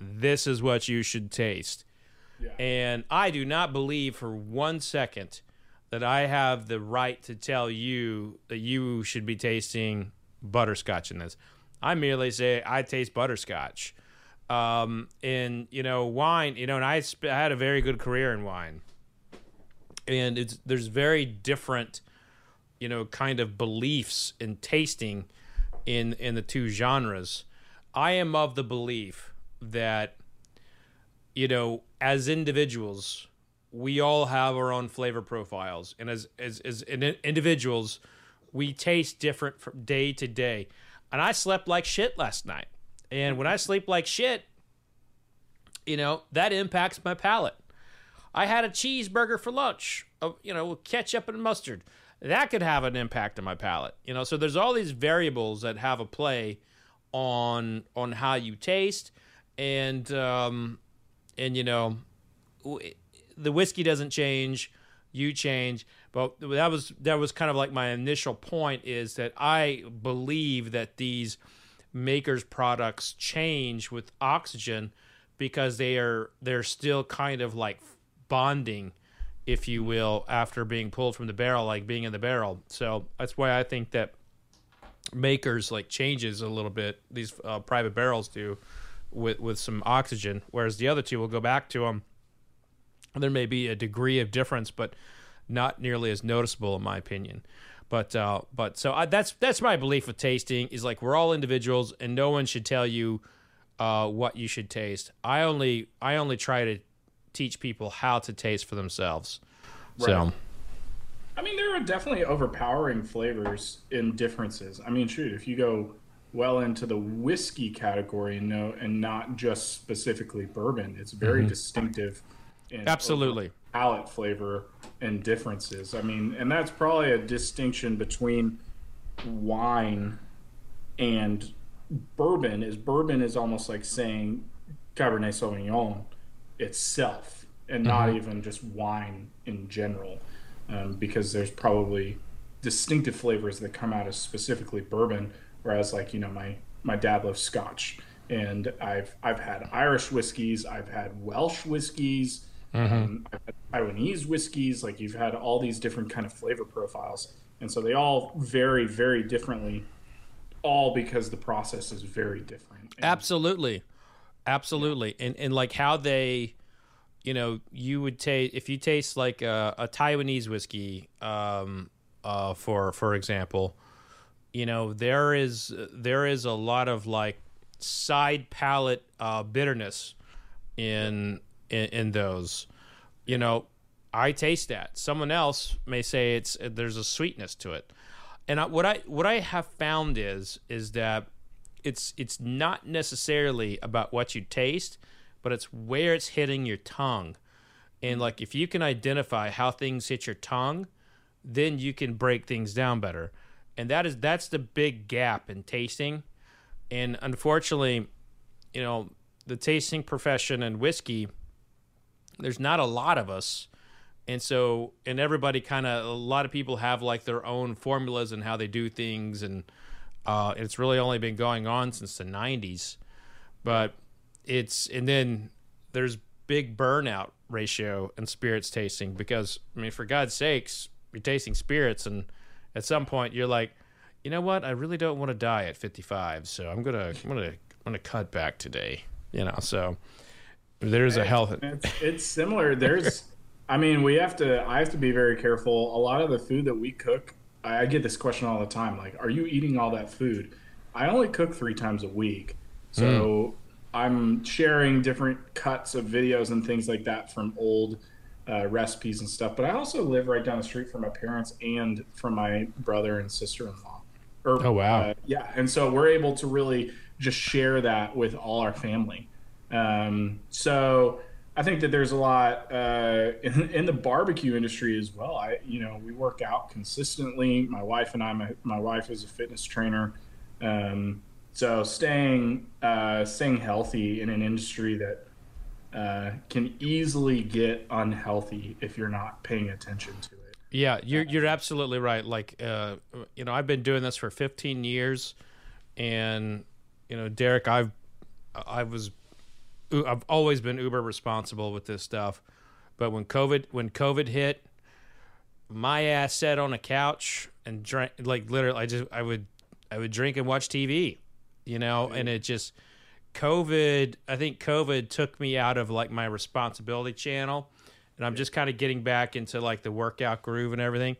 this is what you should taste. Yeah. And I do not believe for one second that I have the right to tell you that you should be tasting butterscotch in this. I merely say I taste butterscotch. Um, and you know, wine. You know, and I, sp- I had a very good career in wine and it's there's very different, you know, kind of beliefs in tasting in in the two genres. I am of the belief that you know, as individuals, we all have our own flavor profiles, and as as as individuals, we taste different from day to day. And I slept like shit last night, and when I sleep like shit, you know that impacts my palate. I had a cheeseburger for lunch, uh, you know, with ketchup and mustard. That could have an impact on my palate, you know. So there's all these variables that have a play on on how you taste, and um, and you know, the whiskey doesn't change, you change. But that was that was kind of like my initial point is that I believe that these makers products change with oxygen because they are they're still kind of like bonding if you will after being pulled from the barrel like being in the barrel so that's why i think that makers like changes a little bit these uh, private barrels do with with some oxygen, whereas the other two will go back to them. There may be a degree of difference, but not nearly as noticeable, in my opinion. But uh, but so I, that's that's my belief with tasting is like we're all individuals, and no one should tell you uh, what you should taste. I only I only try to teach people how to taste for themselves. Right. So. I mean, there are definitely overpowering flavors in differences. I mean, shoot, if you go well into the whiskey category and no and not just specifically bourbon. It's very mm-hmm. distinctive. Absolutely. Palate flavor and differences. I mean, and that's probably a distinction between wine and bourbon. Is bourbon is almost like saying Cabernet Sauvignon itself, and mm-hmm. not even just wine in general, um, because there's probably distinctive flavors that come out of specifically bourbon Whereas like you know my my dad loves Scotch, and I've I've had Irish whiskeys, I've had Welsh whiskeys, mm-hmm. um, Taiwanese whiskeys. Like you've had all these different kind of flavor profiles, and so they all vary very differently, all because the process is very different. And, Absolutely, absolutely, yeah. and and like how they you know, you would taste if you taste like a, a Taiwanese whiskey, um, uh, for for example, you know there is there is a lot of like side palate uh, bitterness in, in in those. You know, I taste that. Someone else may say it's there's a sweetness to it. And I, what I what I have found is is that it's it's not necessarily about what you taste, but it's where it's hitting your tongue. And like if you can identify how things hit your tongue, then you can break things down better and that is that's the big gap in tasting. And unfortunately, you know, the tasting profession and whiskey, there's not a lot of us. And so, and everybody kind of, a lot of people have like their own formulas and how they do things. And uh, it's really only been going on since the 90s. But it's, and then there's big burnout ratio in spirits tasting because, I mean, for God's sakes, you're tasting spirits and at some point you're like, you know what? I really don't want to die at 55, so I'm gonna I'm gonna I'm gonna cut back today. You know, so there's a health. It's, it's similar. There's, I mean, we have to. I have to be very careful. A lot of the food that we cook, I get this question all the time. Like, are you eating all that food? I only cook three times a week, so. Mm. I'm sharing different cuts of videos and things like that from old uh, recipes and stuff. But I also live right down the street from my parents and from my brother and sister in law. oh wow! Uh, yeah, and so we're able to really just share that with all our family. Um, so I think that there's a lot uh, in, in, the barbecue industry as well. I, you know, we work out consistently. My wife and I, my, my wife is a fitness trainer. Um, so staying uh, staying healthy in an industry that uh, can easily get unhealthy if you're not paying attention to it. Yeah, you're you're absolutely right. Like, uh, you know, I've been doing this for 15 years, and you know, Derek, I've I was I've always been uber responsible with this stuff, but when COVID when COVID hit, my ass sat on a couch and drank like literally. I just I would I would drink and watch TV, you know, and it just COVID, I think COVID took me out of like my responsibility channel and I'm just kind of getting back into like the workout groove and everything.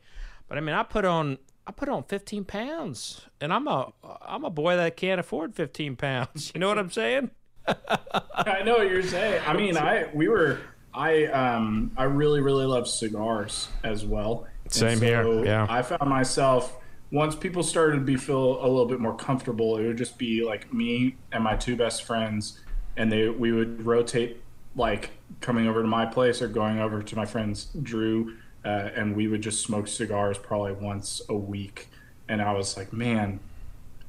But I mean, I put on I put on 15 pounds, and I'm a I'm a boy that can't afford 15 pounds. (laughs) You know what I'm saying? (laughs) I know what you're saying. I mean, I we were I um I really really love cigars as well. Same so here. Yeah. I found myself once people started to be feel a little bit more comfortable, it would just be like me and my two best friends, and they we would rotate like coming over to my place or going over to my friend's Drew, uh, and we would just smoke cigars probably once a week. And I was like, man,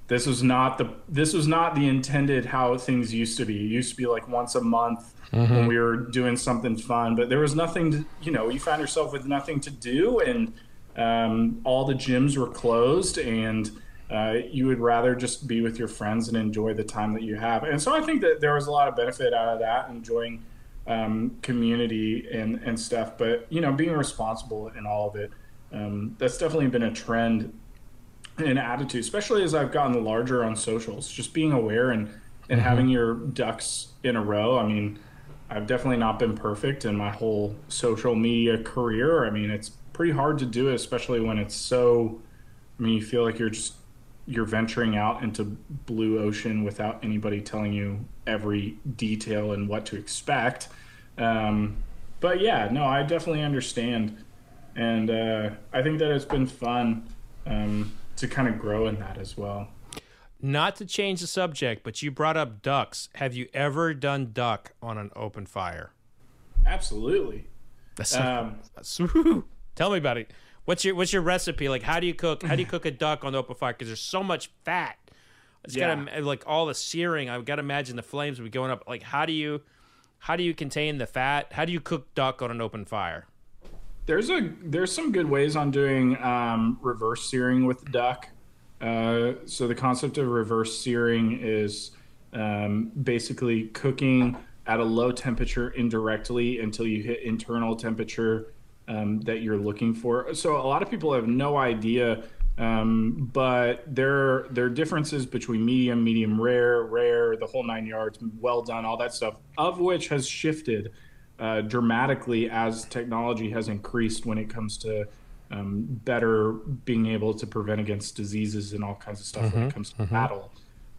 this was not the this was not the intended how things used to be. It used to be like once a month mm-hmm. when we were doing something fun, but there was nothing to you know you found yourself with nothing to do and um, all the gyms were closed and uh, you would rather just be with your friends and enjoy the time that you have. And so I think that there was a lot of benefit out of that, enjoying um, community and, and stuff. But, you know, being responsible in all of it, um, that's definitely been a trend in attitude, especially as I've gotten larger on socials, just being aware and, and mm-hmm. having your ducks in a row. I mean, I've definitely not been perfect in my whole social media career. I mean, it's pretty hard to do it, especially when it's so. I mean, you feel like you're just you're venturing out into blue ocean without anybody telling you every detail and what to expect. Um, but yeah, no, I definitely understand, and uh, I think that it's been fun um, to kind of grow in that as well. Not to change the subject, but you brought up ducks. Have you ever done duck on an open fire? Absolutely. That's, um, that's (laughs) Tell me about it. What's your what's your recipe? Like, how do you cook? How do you cook a duck on the open fire? Because there's so much fat. It's yeah. got like all the searing. I've got to imagine the flames would be going up. Like, how do you how do you contain the fat? How do you cook duck on an open fire? There's a there's some good ways on doing um, reverse searing with duck. Uh, so the concept of reverse searing is um, basically cooking at a low temperature indirectly until you hit internal temperature um, that you're looking for. So a lot of people have no idea, um, but there there are differences between medium, medium rare, rare, the whole nine yards, well done, all that stuff, of which has shifted uh, dramatically as technology has increased when it comes to um, better being able to prevent against diseases and all kinds of stuff mm-hmm, when it mm-hmm, comes to mm-hmm. battle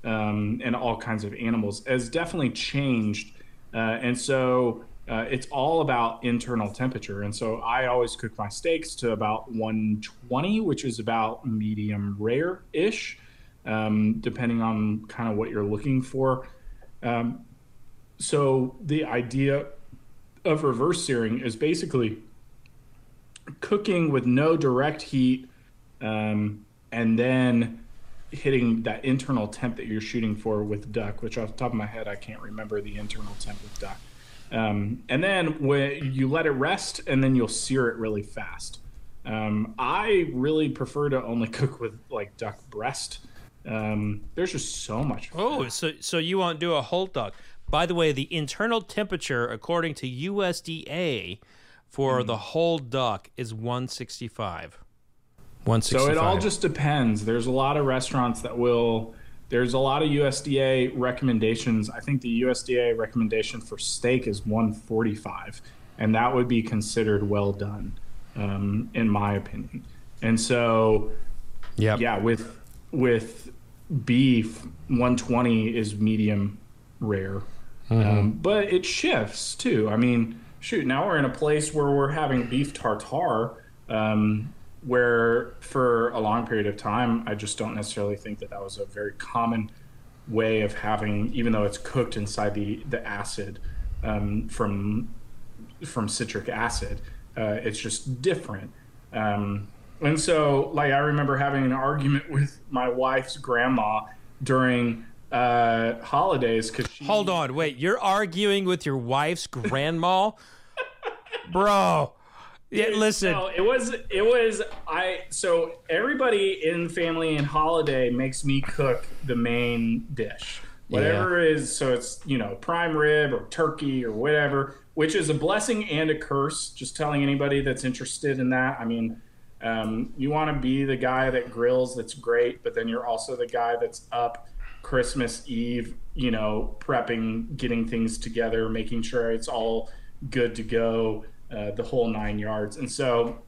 um, and all kinds of animals has definitely changed. Uh, and so uh, it's all about internal temperature. And so I always cook my steaks to about 120, which is about medium rare ish, um, depending on kind of what you're looking for. Um, so the idea of reverse searing is basically cooking with no direct heat um, and then hitting that internal temp that you're shooting for with duck, which off the top of my head, I can't remember the internal temp with duck. Um, and then when you let it rest, and then you'll sear it really fast. Um, I really prefer to only (laughs) cook with like duck breast. Um, there's just so much. Oh, so so you won't do a whole duck. By the way, the internal temperature, according to USDA, for mm. the whole duck is 165. 165. So it all just depends. There's a lot of restaurants that will there's a lot of USDA recommendations. I think the USDA recommendation for steak is 145, and that would be considered well done, um, in my opinion. And so, yep. yeah, with with beef, 120 is medium rare, mm-hmm. um, but it shifts too. I mean, shoot, now we're in a place where we're having beef tartare. Um, where for a long period of time, I just don't necessarily think that that was a very common way of having, even though it's cooked inside the the acid um, from from citric acid, uh, it's just different. Um, and so, like, I remember having an argument (laughs) with my wife's grandma during uh, holidays because hold on, wait, you're arguing with your wife's grandma, (laughs) bro. Yeah, listen. No, it was it was I so everybody in family and holiday makes me cook the main dish. Whatever yeah. is so it's, you know, prime rib or turkey or whatever, which is a blessing and a curse. Just telling anybody that's interested in that. I mean, um, you want to be the guy that grills that's great, but then you're also the guy that's up Christmas Eve, you know, prepping, getting things together, making sure it's all good to go uh, the whole nine yards. And so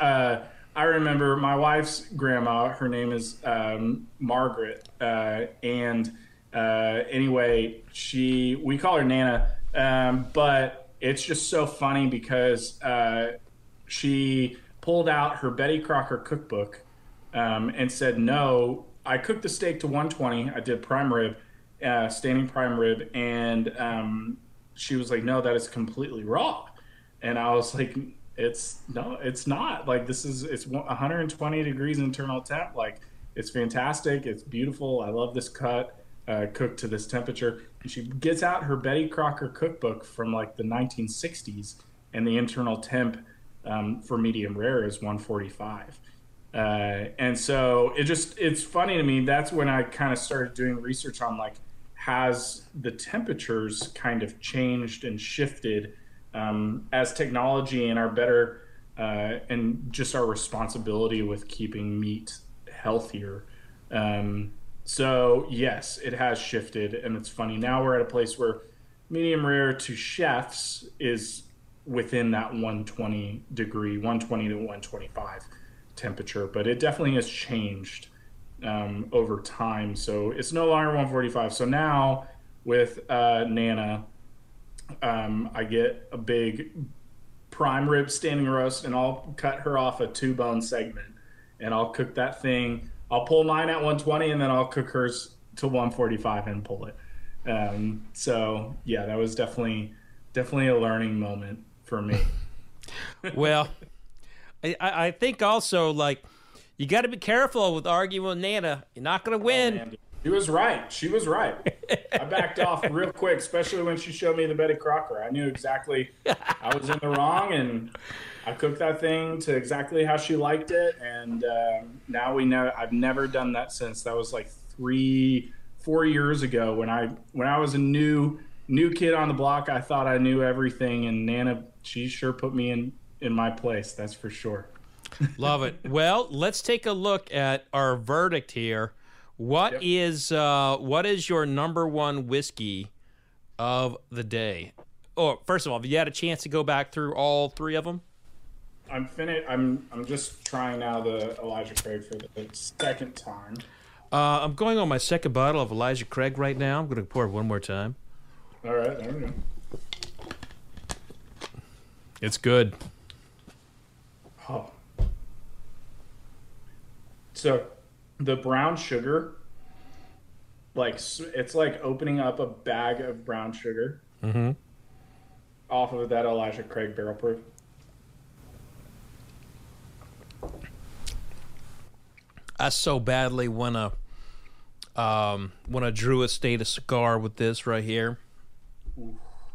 uh, I remember my wife's grandma. Her name is um, Margaret, uh, and uh, anyway, she we call her Nana, um, but it's just so funny because uh, she pulled out her Betty Crocker cookbook um, and said, "No, I cooked the steak to 120. I did prime rib, uh, standing prime rib, and um, she was like, "No, that is completely raw." And I was like, "It's no, it's not. Like this is it's 120 degrees internal temp. Like it's fantastic. It's beautiful. I love this cut." Uh, cooked to this temperature. And she gets out her Betty Crocker cookbook from like the 1960s, and the internal temp um, for medium rare is 145. Uh, and so it just it's funny to me. That's when I kind of started doing research on like has the temperatures kind of changed and shifted um, as technology and our better uh, and just our responsibility with keeping meat healthier. Um, so yes, it has shifted, and it's funny. Now we're at a place where medium rare to chefs is within that 120 degree, 120 to 125 temperature, but it definitely has changed um, over time. So it's no longer 145. So now with uh, Nana, um, I get a big prime rib standing roast, and I'll cut her off a two bone segment, and I'll cook that thing. I'll pull mine at 120, and then I'll cook hers to 145 and pull it. Um, so yeah, that was definitely definitely a learning moment for me. (laughs) well, I, I think also like you got to be careful with arguing with Nana. You're not going to win. Oh, she was right. She was right. I backed off (laughs) real quick, especially when she showed me the Betty Crocker. I knew exactly I was in the wrong, and I cooked that thing to exactly how she liked it. And um, now we know. I've never done that since. That was like three, four years ago when I when I was a new new kid on the block. I thought I knew everything, and Nana, she sure put me in in my place. That's for sure. (laughs) Love it. Well, let's take a look at our verdict here. What yep. is uh, what is your number one whiskey of the day? Oh, first of all, have you had a chance to go back through all three of them? I'm finished. I'm I'm just trying now the Elijah Craig for the second time. Uh, I'm going on my second bottle of Elijah Craig right now. I'm going to pour it one more time. All right, there we go. It's good. Oh. So the brown sugar, like it's like opening up a bag of brown sugar mm-hmm. off of that Elijah Craig barrel proof. I so badly want to um, want to Drew Estate a cigar with this right here.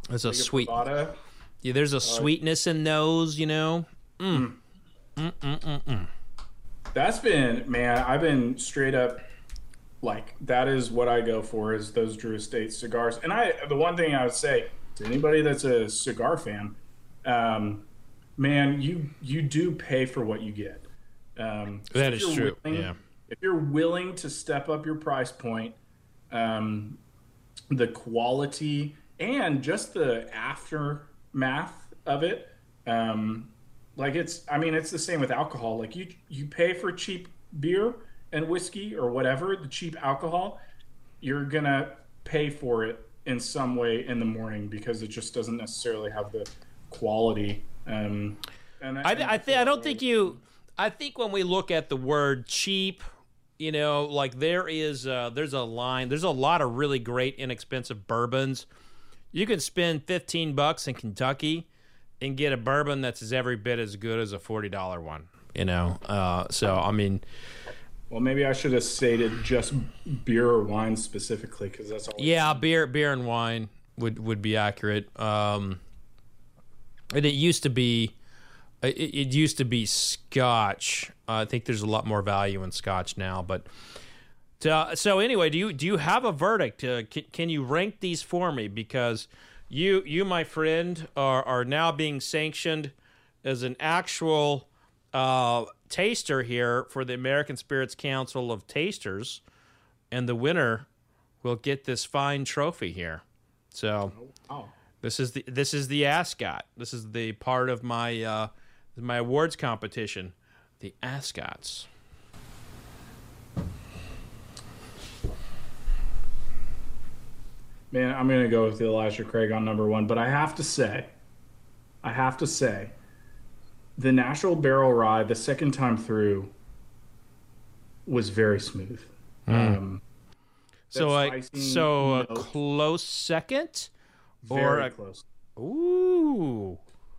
There's a sweet. Yeah, there's a sweetness in those, you know. Mm. mm. Mm-mm-mm-mm. That's been man. I've been straight up like that is what I go for is those Drew Estate cigars. And I the one thing I would say to anybody that's a cigar fan, um, man, you you do pay for what you get. Um, that is true. Willing, yeah. If you're willing to step up your price point, um, the quality and just the aftermath of it, um, like it's, I mean, it's the same with alcohol. Like you, you pay for cheap beer and whiskey or whatever, the cheap alcohol, you're gonna pay for it in some way in the morning because it just doesn't necessarily have the quality. Um, and I, I, I, th- I don't think you. I think when we look at the word cheap, you know, like there is, uh, there's a line. There's a lot of really great inexpensive bourbons. You can spend fifteen bucks in Kentucky and get a bourbon that's every bit as good as a forty dollar one. You know, uh, so I mean, well, maybe I should have stated just beer or wine specifically because that's all. Yeah, beer, beer and wine would would be accurate. Um, and it used to be, it, it used to be Scotch. Uh, I think there's a lot more value in Scotch now, but. Uh, so anyway, do you do you have a verdict? Uh, can, can you rank these for me? Because you you my friend are are now being sanctioned as an actual uh, taster here for the American Spirits Council of Tasters, and the winner will get this fine trophy here. So, oh, This is the this is the ascot. This is the part of my uh, my awards competition, the ascots. Man, I'm gonna go with the Elijah Craig on number one, but I have to say, I have to say, the Nashville Barrel Rye the second time through was very smooth. Mm. Um, so a so a close second, or a, close. Ooh,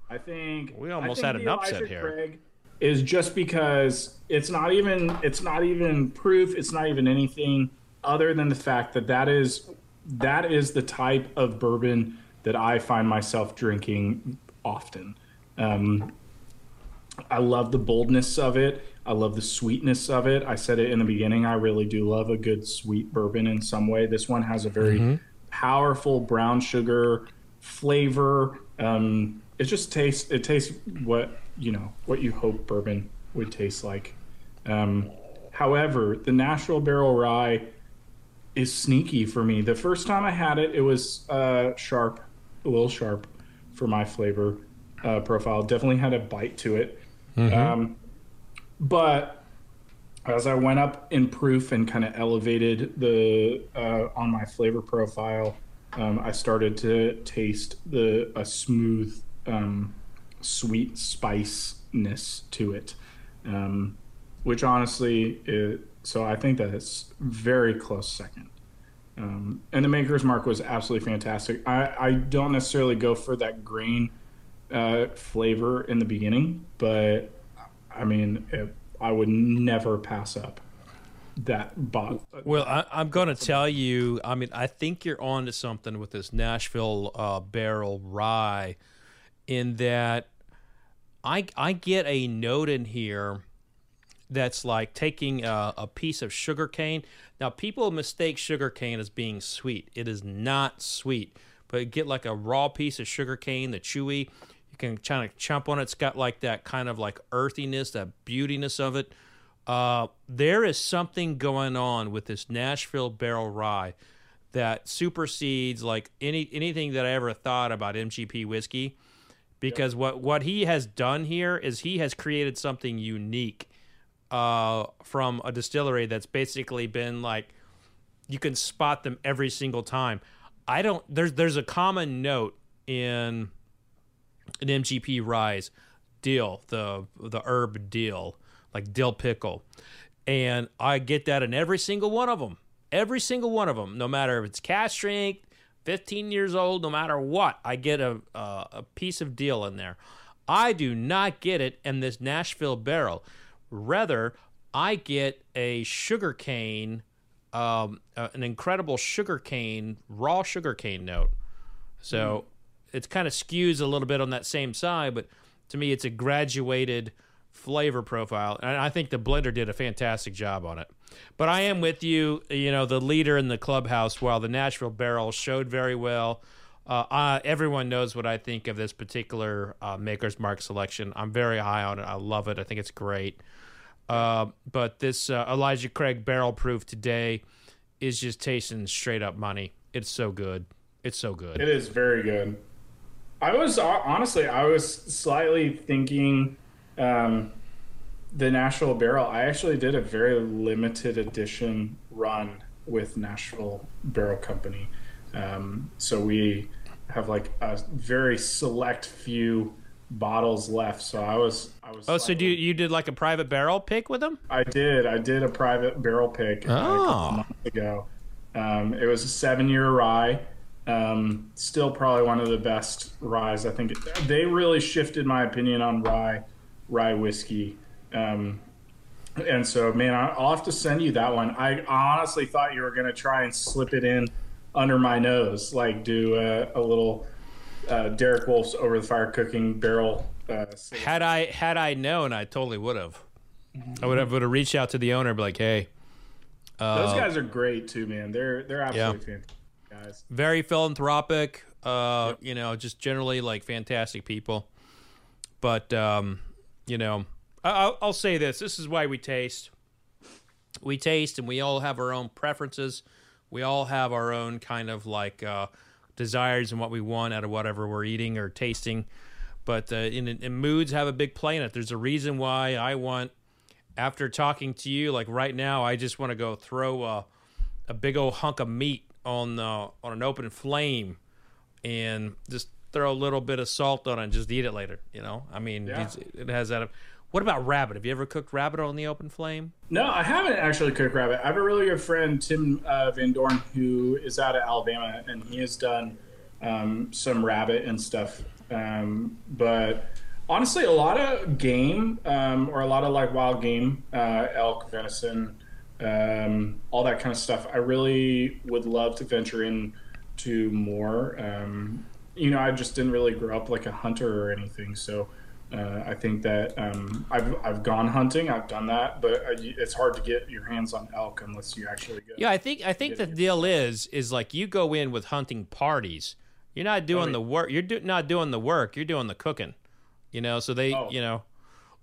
I think we almost think had an upset here. Craig is just because it's not even it's not even proof. It's not even anything other than the fact that that is that is the type of bourbon that I find myself drinking often. Um, I love the boldness of it. I love the sweetness of it. I said it in the beginning. I really do love a good sweet bourbon in some way. This one has a very mm-hmm. powerful brown sugar flavor. Um, it just tastes. It tastes what you know what you hope bourbon would taste like. Um, however, the Nashville Barrel Rye is sneaky for me. The first time I had it, it was uh, sharp, a little sharp for my flavor uh, profile. Definitely had a bite to it. Mm-hmm. Um, but as I went up in proof and kind of elevated the uh, on my flavor profile, um, I started to taste the a smooth, um, sweet spiciness to it, um, which honestly, it, so I think that it's very close second. Um, and the Maker's Mark was absolutely fantastic. I, I don't necessarily go for that grain uh, flavor in the beginning, but I mean, it, I would never pass up that bot. Well, I, am going to tell you. I mean, I think you're on to something with this Nashville uh, Barrel Rye, in that I I get a note in here that's like taking a, a piece of sugar cane. Now, people mistake sugar cane as being sweet. It is not sweet, but get like a raw piece of sugar cane, the chewy You can kind of chomp on it. It's got like that kind of like earthiness, that beautiness of it. Uh, there is something going on with this Nashville Barrel Rye that supersedes like any anything that I ever thought about MGP whiskey. Because yep. what what he has done here is he has created something unique uh, from a distillery that's basically been like you can spot them every single time. I don't there's there's a common note in an MGP Rise deal, the the herb deal, like dill pickle, and I get that in every single one of them. Every single one of them, no matter if it's cask strength, 15 years old, no matter what, I get a, a, a piece of deal in there. I do not get it in this Nashville barrel. Rather, I get a sugar cane, um, uh, an incredible sugar cane, raw sugar cane note. So it's kind of skews a little bit on that same side, but to me, it's a graduated flavor profile, and I think the blender did a fantastic job on it. But I am with you. You know, the leader in the clubhouse, while the Nashville Barrel showed very well. Uh, uh, everyone knows what I think of this particular uh, Maker's Mark selection. I'm very high on it. I love it. I think it's great. Uh, but this uh, Elijah Craig Barrel Proof today is just tasting straight up money. It's so good. It's so good. It is very good. I was honestly, I was slightly thinking um, the Nashville Barrel. I actually did a very limited edition run with Nashville Barrel Company. Um, so we have like a very select few bottles left. So I was, I was. Oh, so you you did like a private barrel pick with them? I did. I did a private barrel pick oh. months ago. Um, it was a seven year rye. Um, still, probably one of the best ryes. I think they really shifted my opinion on rye, rye whiskey. Um, and so, man, I'll have to send you that one. I honestly thought you were going to try and slip it in under my nose, like do a, a little uh, Derek Wolf's over the fire cooking barrel. Uh, had I had I known, I totally would have. I would have would have reached out to the owner, be like, "Hey, uh, those guys are great too, man. They're they're absolutely yeah. fantastic guys. Very philanthropic. Uh, yep. you know, just generally like fantastic people. But um, you know, I- I'll say this: this is why we taste. We taste, and we all have our own preferences. We all have our own kind of like uh, desires and what we want out of whatever we're eating or tasting. But uh, in, in moods have a big play in it. There's a reason why I want, after talking to you, like right now, I just want to go throw a, a big old hunk of meat on uh, on an open flame, and just throw a little bit of salt on it and just eat it later. You know, I mean, yeah. it has that. What about rabbit? Have you ever cooked rabbit on the open flame? No, I haven't actually cooked rabbit. I have a really good friend, Tim uh, Van Dorn, who is out of Alabama, and he has done um, some rabbit and stuff. Um, but honestly, a lot of game um, or a lot of like wild game, uh, elk, venison, um, all that kind of stuff. I really would love to venture into more. Um, you know, I just didn't really grow up like a hunter or anything, so uh, I think that um, I've I've gone hunting, I've done that, but it's hard to get your hands on elk unless you actually go. Yeah, I think I think the deal is is like you go in with hunting parties. You're not doing oh, yeah. the work. You're do, not doing the work. You're doing the cooking. You know, so they, oh. you know,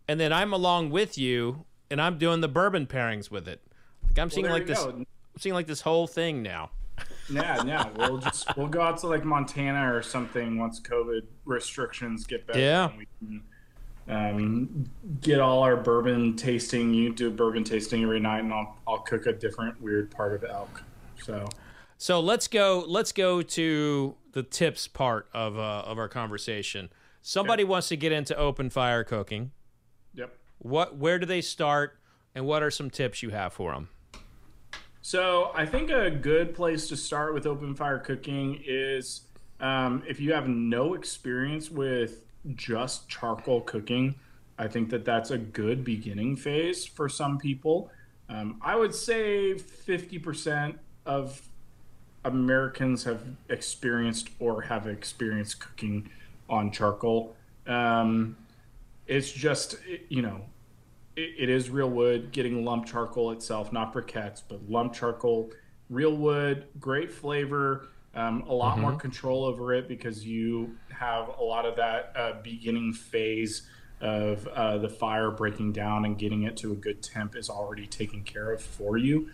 and then I'm along with you, and I'm doing the bourbon pairings with it. Like I'm well, seeing like this. Go. I'm seeing like this whole thing now. yeah, yeah. We'll just we'll go out to like Montana or something once COVID restrictions get better. Yeah. Um, get all our bourbon tasting. You do bourbon tasting every night, and I'll I'll cook a different weird part of elk. So, so let's go. Let's go to the tips part of uh, of our conversation. Somebody okay. wants to get into open fire cooking. Yep. What? Where do they start? And what are some tips you have for them? So I think a good place to start with open fire cooking is um, if you have no experience with just charcoal cooking, I think that that's a good beginning phase for some people. Um, I would say 50% of Americans have experienced or have experienced cooking on charcoal. Um, it's just, you know, it, it is real wood, getting lump charcoal itself, not briquettes, but lump charcoal, real wood, great flavor, um, a lot mm-hmm. more control over it because you have a lot of that uh, beginning phase of uh, the fire breaking down and getting it to a good temp is already taken care of for you.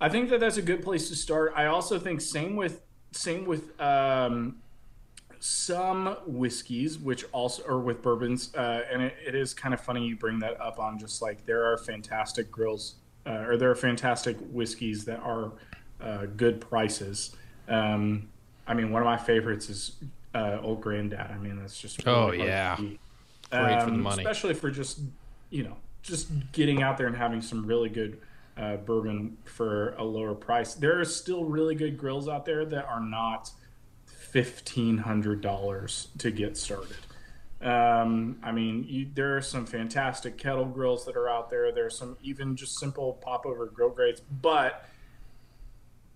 I think that that's a good place to start. I also think same with same with um, some whiskeys, which also or with bourbons, uh, and it, it is kind of funny you bring that up on just like there are fantastic grills uh, or there are fantastic whiskeys that are uh, good prices. Um, I mean, one of my favorites is uh, Old Grandad. I mean, that's just really oh yeah, great um, for the um, money, especially for just you know just getting out there and having some really good uh, bourbon for a lower price. There are still really good grills out there that are not fifteen hundred dollars to get started. Um, I mean, you, there are some fantastic kettle grills that are out there. There's some even just simple pop over grill grates, but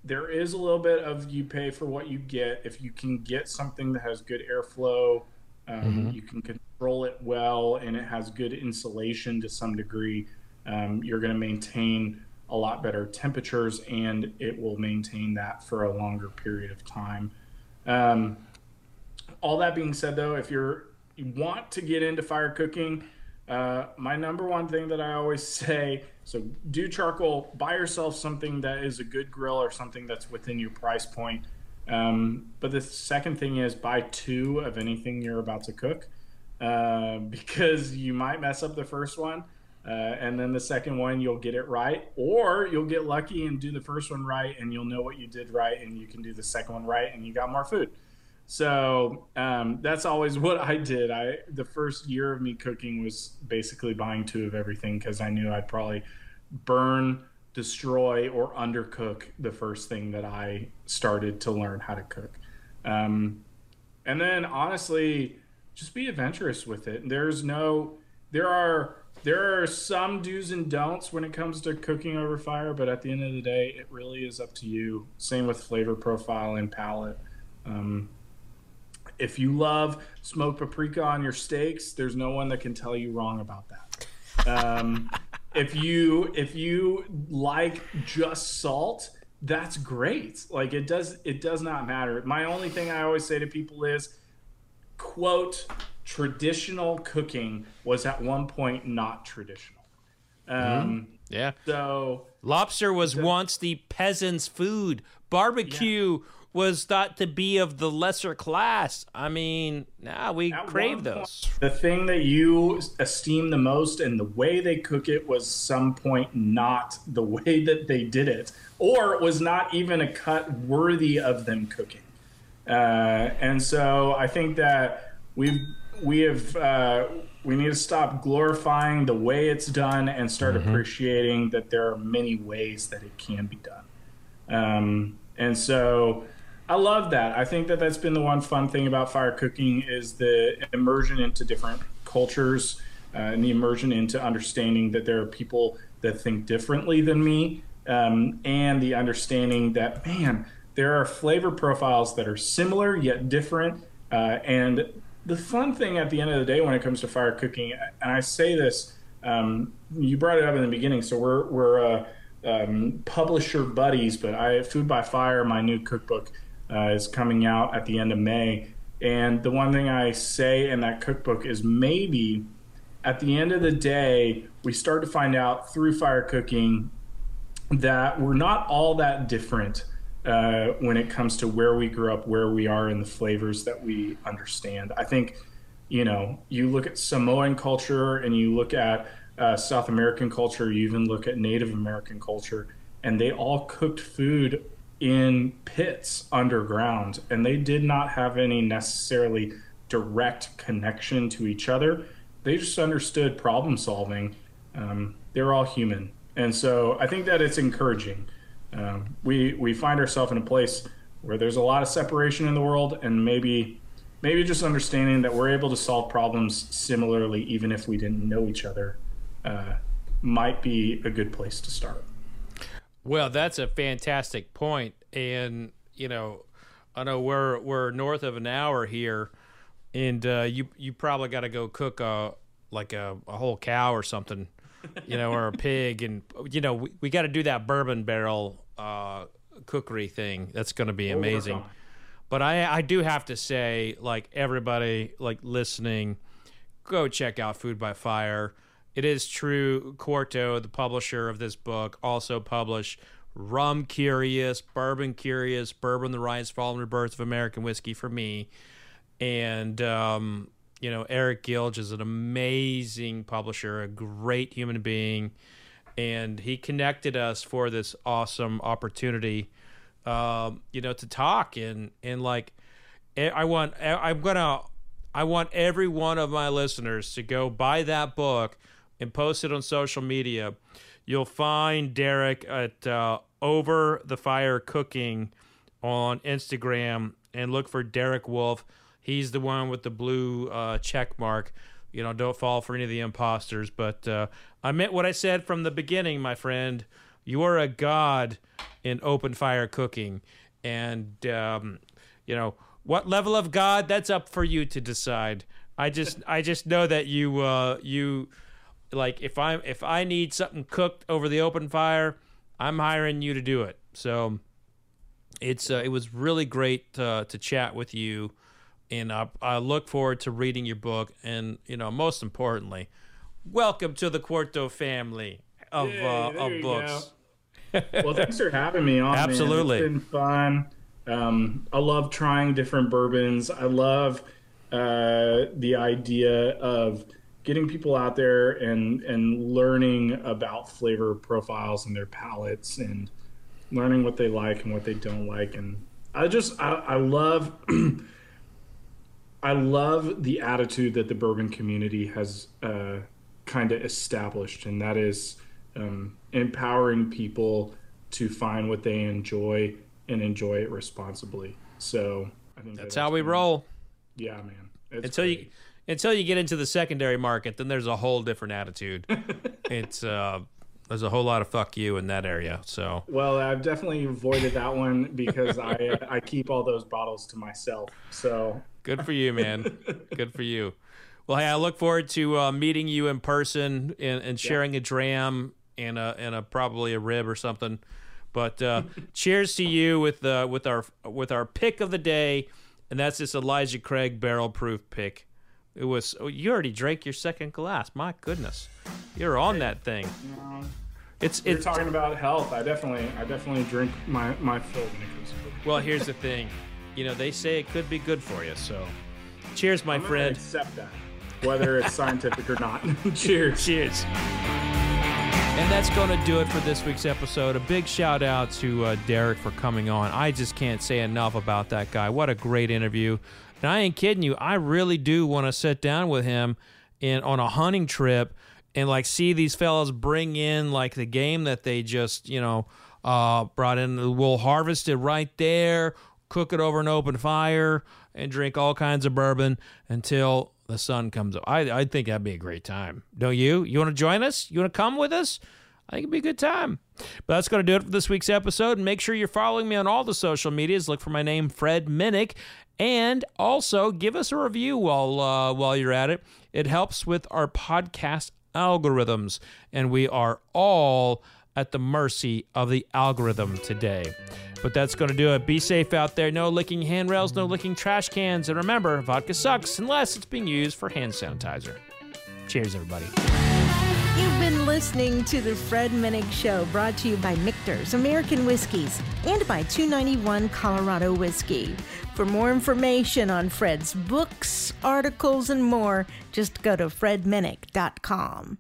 there is a little bit of you pay for what you get. If you can get something that has good airflow, um, mm-hmm. you can control it well, and it has good insulation to some degree. Um, you're going to maintain a lot better temperatures, and it will maintain that for a longer period of time. Um, all that being said, though, if you're you want to get into fire cooking, uh, my number one thing that I always (laughs) say so do charcoal. Buy yourself something that is a good grill or something that's within your price point. Um, but the second thing is buy two of anything you're about to cook uh, (laughs) because you might mess up the first one. Uh, and then the second one, you'll get it right, or you'll get lucky and do the first one right, and you'll know what you did right, and you can do the second one right, and you got more food. So um, that's always (laughs) what I did. I the first year of me cooking was basically buying two of everything because I knew I'd probably burn, destroy, or undercook the first thing that I started to learn how to cook. Um, and then honestly, just be adventurous with it. There's no, there are there are some do's and don'ts when it comes to cooking over fire, but at the end of the day, it really is up to you. Same with flavor profile and palate. Um, if you love smoked paprika on your steaks, there's no one that can tell you wrong about that. Um, (laughs) if you if you like just salt, that's great. Like it does it does not matter. My only thing I always say to people is quote traditional cooking was at one point not traditional. Um, mm-hmm. Yeah. So lobster was once the peasant's food. Barbecue yeah was thought to be of the lesser class. I mean, now nah, we At crave those. Point, the thing that you esteem the most and the way they cook it was some point not the (laughs) way that they did it, or it was not even a cut worthy of them cooking. Uh, and so I think that we've we have uh, we need to stop glorifying the way it's done and start mm-hmm. appreciating that there are many ways that it can be done. Um, and so I love that. I think that that's been the one fun thing about fire cooking is the immersion into different cultures uh, and the immersion into understanding that there are people that think differently than me, um, and the understanding that man, there are flavor profiles that are similar yet different. Uh, and the fun thing at the end of the day when it comes to fire cooking, and I say this, um, you brought it up in the beginning, so we're we're uh, um, publisher buddies, but I Food by Fire, my new cookbook uh, is coming out at the end of May. And the one thing I say in that cookbook is maybe at the end of the day, we start to find out through fire cooking that we're not all that different uh, when it comes to where we grew up, where we are, and the flavors that we understand. I think, you know, you look at Samoan culture and you look at uh, South American culture, you even look at Native American culture, and they all cooked food in pits underground, and they did not have any necessarily direct connection to each other. They just understood problem solving. Um, they're all human, and so I think that it's encouraging. Um, we we find ourselves in a place where there's a lot of separation in the world, and maybe maybe just understanding that we're able to solve problems similarly, even if we didn't know each other, uh, might be a good place to start. Well, that's a fantastic point, and you know, I know we're we're north of an hour here, and uh, you you probably got to go cook a like a, a whole cow or something, you know, or a pig, and you know we, we got to do that bourbon barrel uh, cookery thing. That's going to be amazing. But I I do have to say, like everybody like listening, go check out Food by Fire it is true. Quarto, the publisher of this book, also published Rum Curious, Bourbon Curious, Bourbon the Rise, Fall, and Rebirth of American Whiskey for me. And, um, you know, Eric Gilg is an amazing publisher, a great human being. And he connected us for this awesome opportunity, um, you know, to talk. And, and like, I want, I'm going to, I want every one of my listeners to go buy that book and post it on social media. You'll find Derek at uh, Over the Fire Cooking on Instagram and look for Derek Wolf. He's the one with the blue uh, check mark. You know, don't fall for any of the imposters. But uh, I meant what I said from the beginning, my friend. You are a god in open fire cooking. And, um, you know, what level of God, that's up for you to decide. I just, I just know that you, uh, you, like if I'm if I need something cooked over the open fire, I'm hiring you to do it. So it's uh, it was really great uh, to chat with you, and I, I look forward to reading your book. And you know, most importantly, welcome to the Quarto family of Yay, uh, of books. (laughs) well, thanks for having me on. Absolutely, man. it's been fun. Um, I love trying different bourbons. I love uh, the idea of getting people out there and and learning about flavor profiles and their palates and learning what they like and what they don't like. And i just i, I love (clears throat) i love the attitude that the bourbon community has uh, kind of established. And that is um, empowering people to find what they enjoy and enjoy it responsibly. So i think that's, how we roll. Yeah man. Until great. you until you get into the secondary market, then there's a whole different attitude. (laughs) it's uh, there's a whole lot of fuck you in that area. So well, I've definitely avoided that one because I I keep all those bottles to myself. So good for you, man. good for you. Well, hey, I look forward to uh, meeting you in person and, and sharing yeah. a dram and a and a probably a rib or something. But uh, (laughs) cheers to you with uh, with our with our pick of the day, and that's this Elijah Craig barrel proof pick. It was. Oh, you already drank your second glass. My goodness, you're on that thing. It's You're it's talking about health. I definitely I definitely drink my my fill well. Here's the thing, you know they say it could be good for you. So, cheers, my I'm friend. Accept that, whether it's scientific or not. (laughs) (laughs) Cheers. Cheers. And that's going to do it for this week's episode. A big shout out to uh, Derek for coming on. I just can't say enough about that guy. What a great interview. And I ain't kidding you. I really do want to sit down with him in on a hunting trip and like see these fellas bring in like the game that they just, you know, uh, brought in. We'll harvest it right there, cook it over an open fire, and drink all kinds of bourbon until the sun comes up. I, I think that'd be a great time. Don't you? You want to join us? You want to come with us? I think it'd be a good time. But that's going to do it for this week's episode. And make sure you're following me on all the social medias. Look for my name, Fred Minnick. And also give us a review while uh, while you're at it. It helps with our podcast algorithms, and we are all at the mercy of the algorithm today. But that's going to do it. Be safe out there. No licking handrails, no licking trash cans. And remember, vodka sucks unless it's being used for hand sanitizer. Cheers, everybody. Listening to The Fred Minnick Show, brought to you by Michter's American Whiskies and by 291 Colorado Whiskey. For more information on Fred's books, articles, and more, just go to fredminnick.com.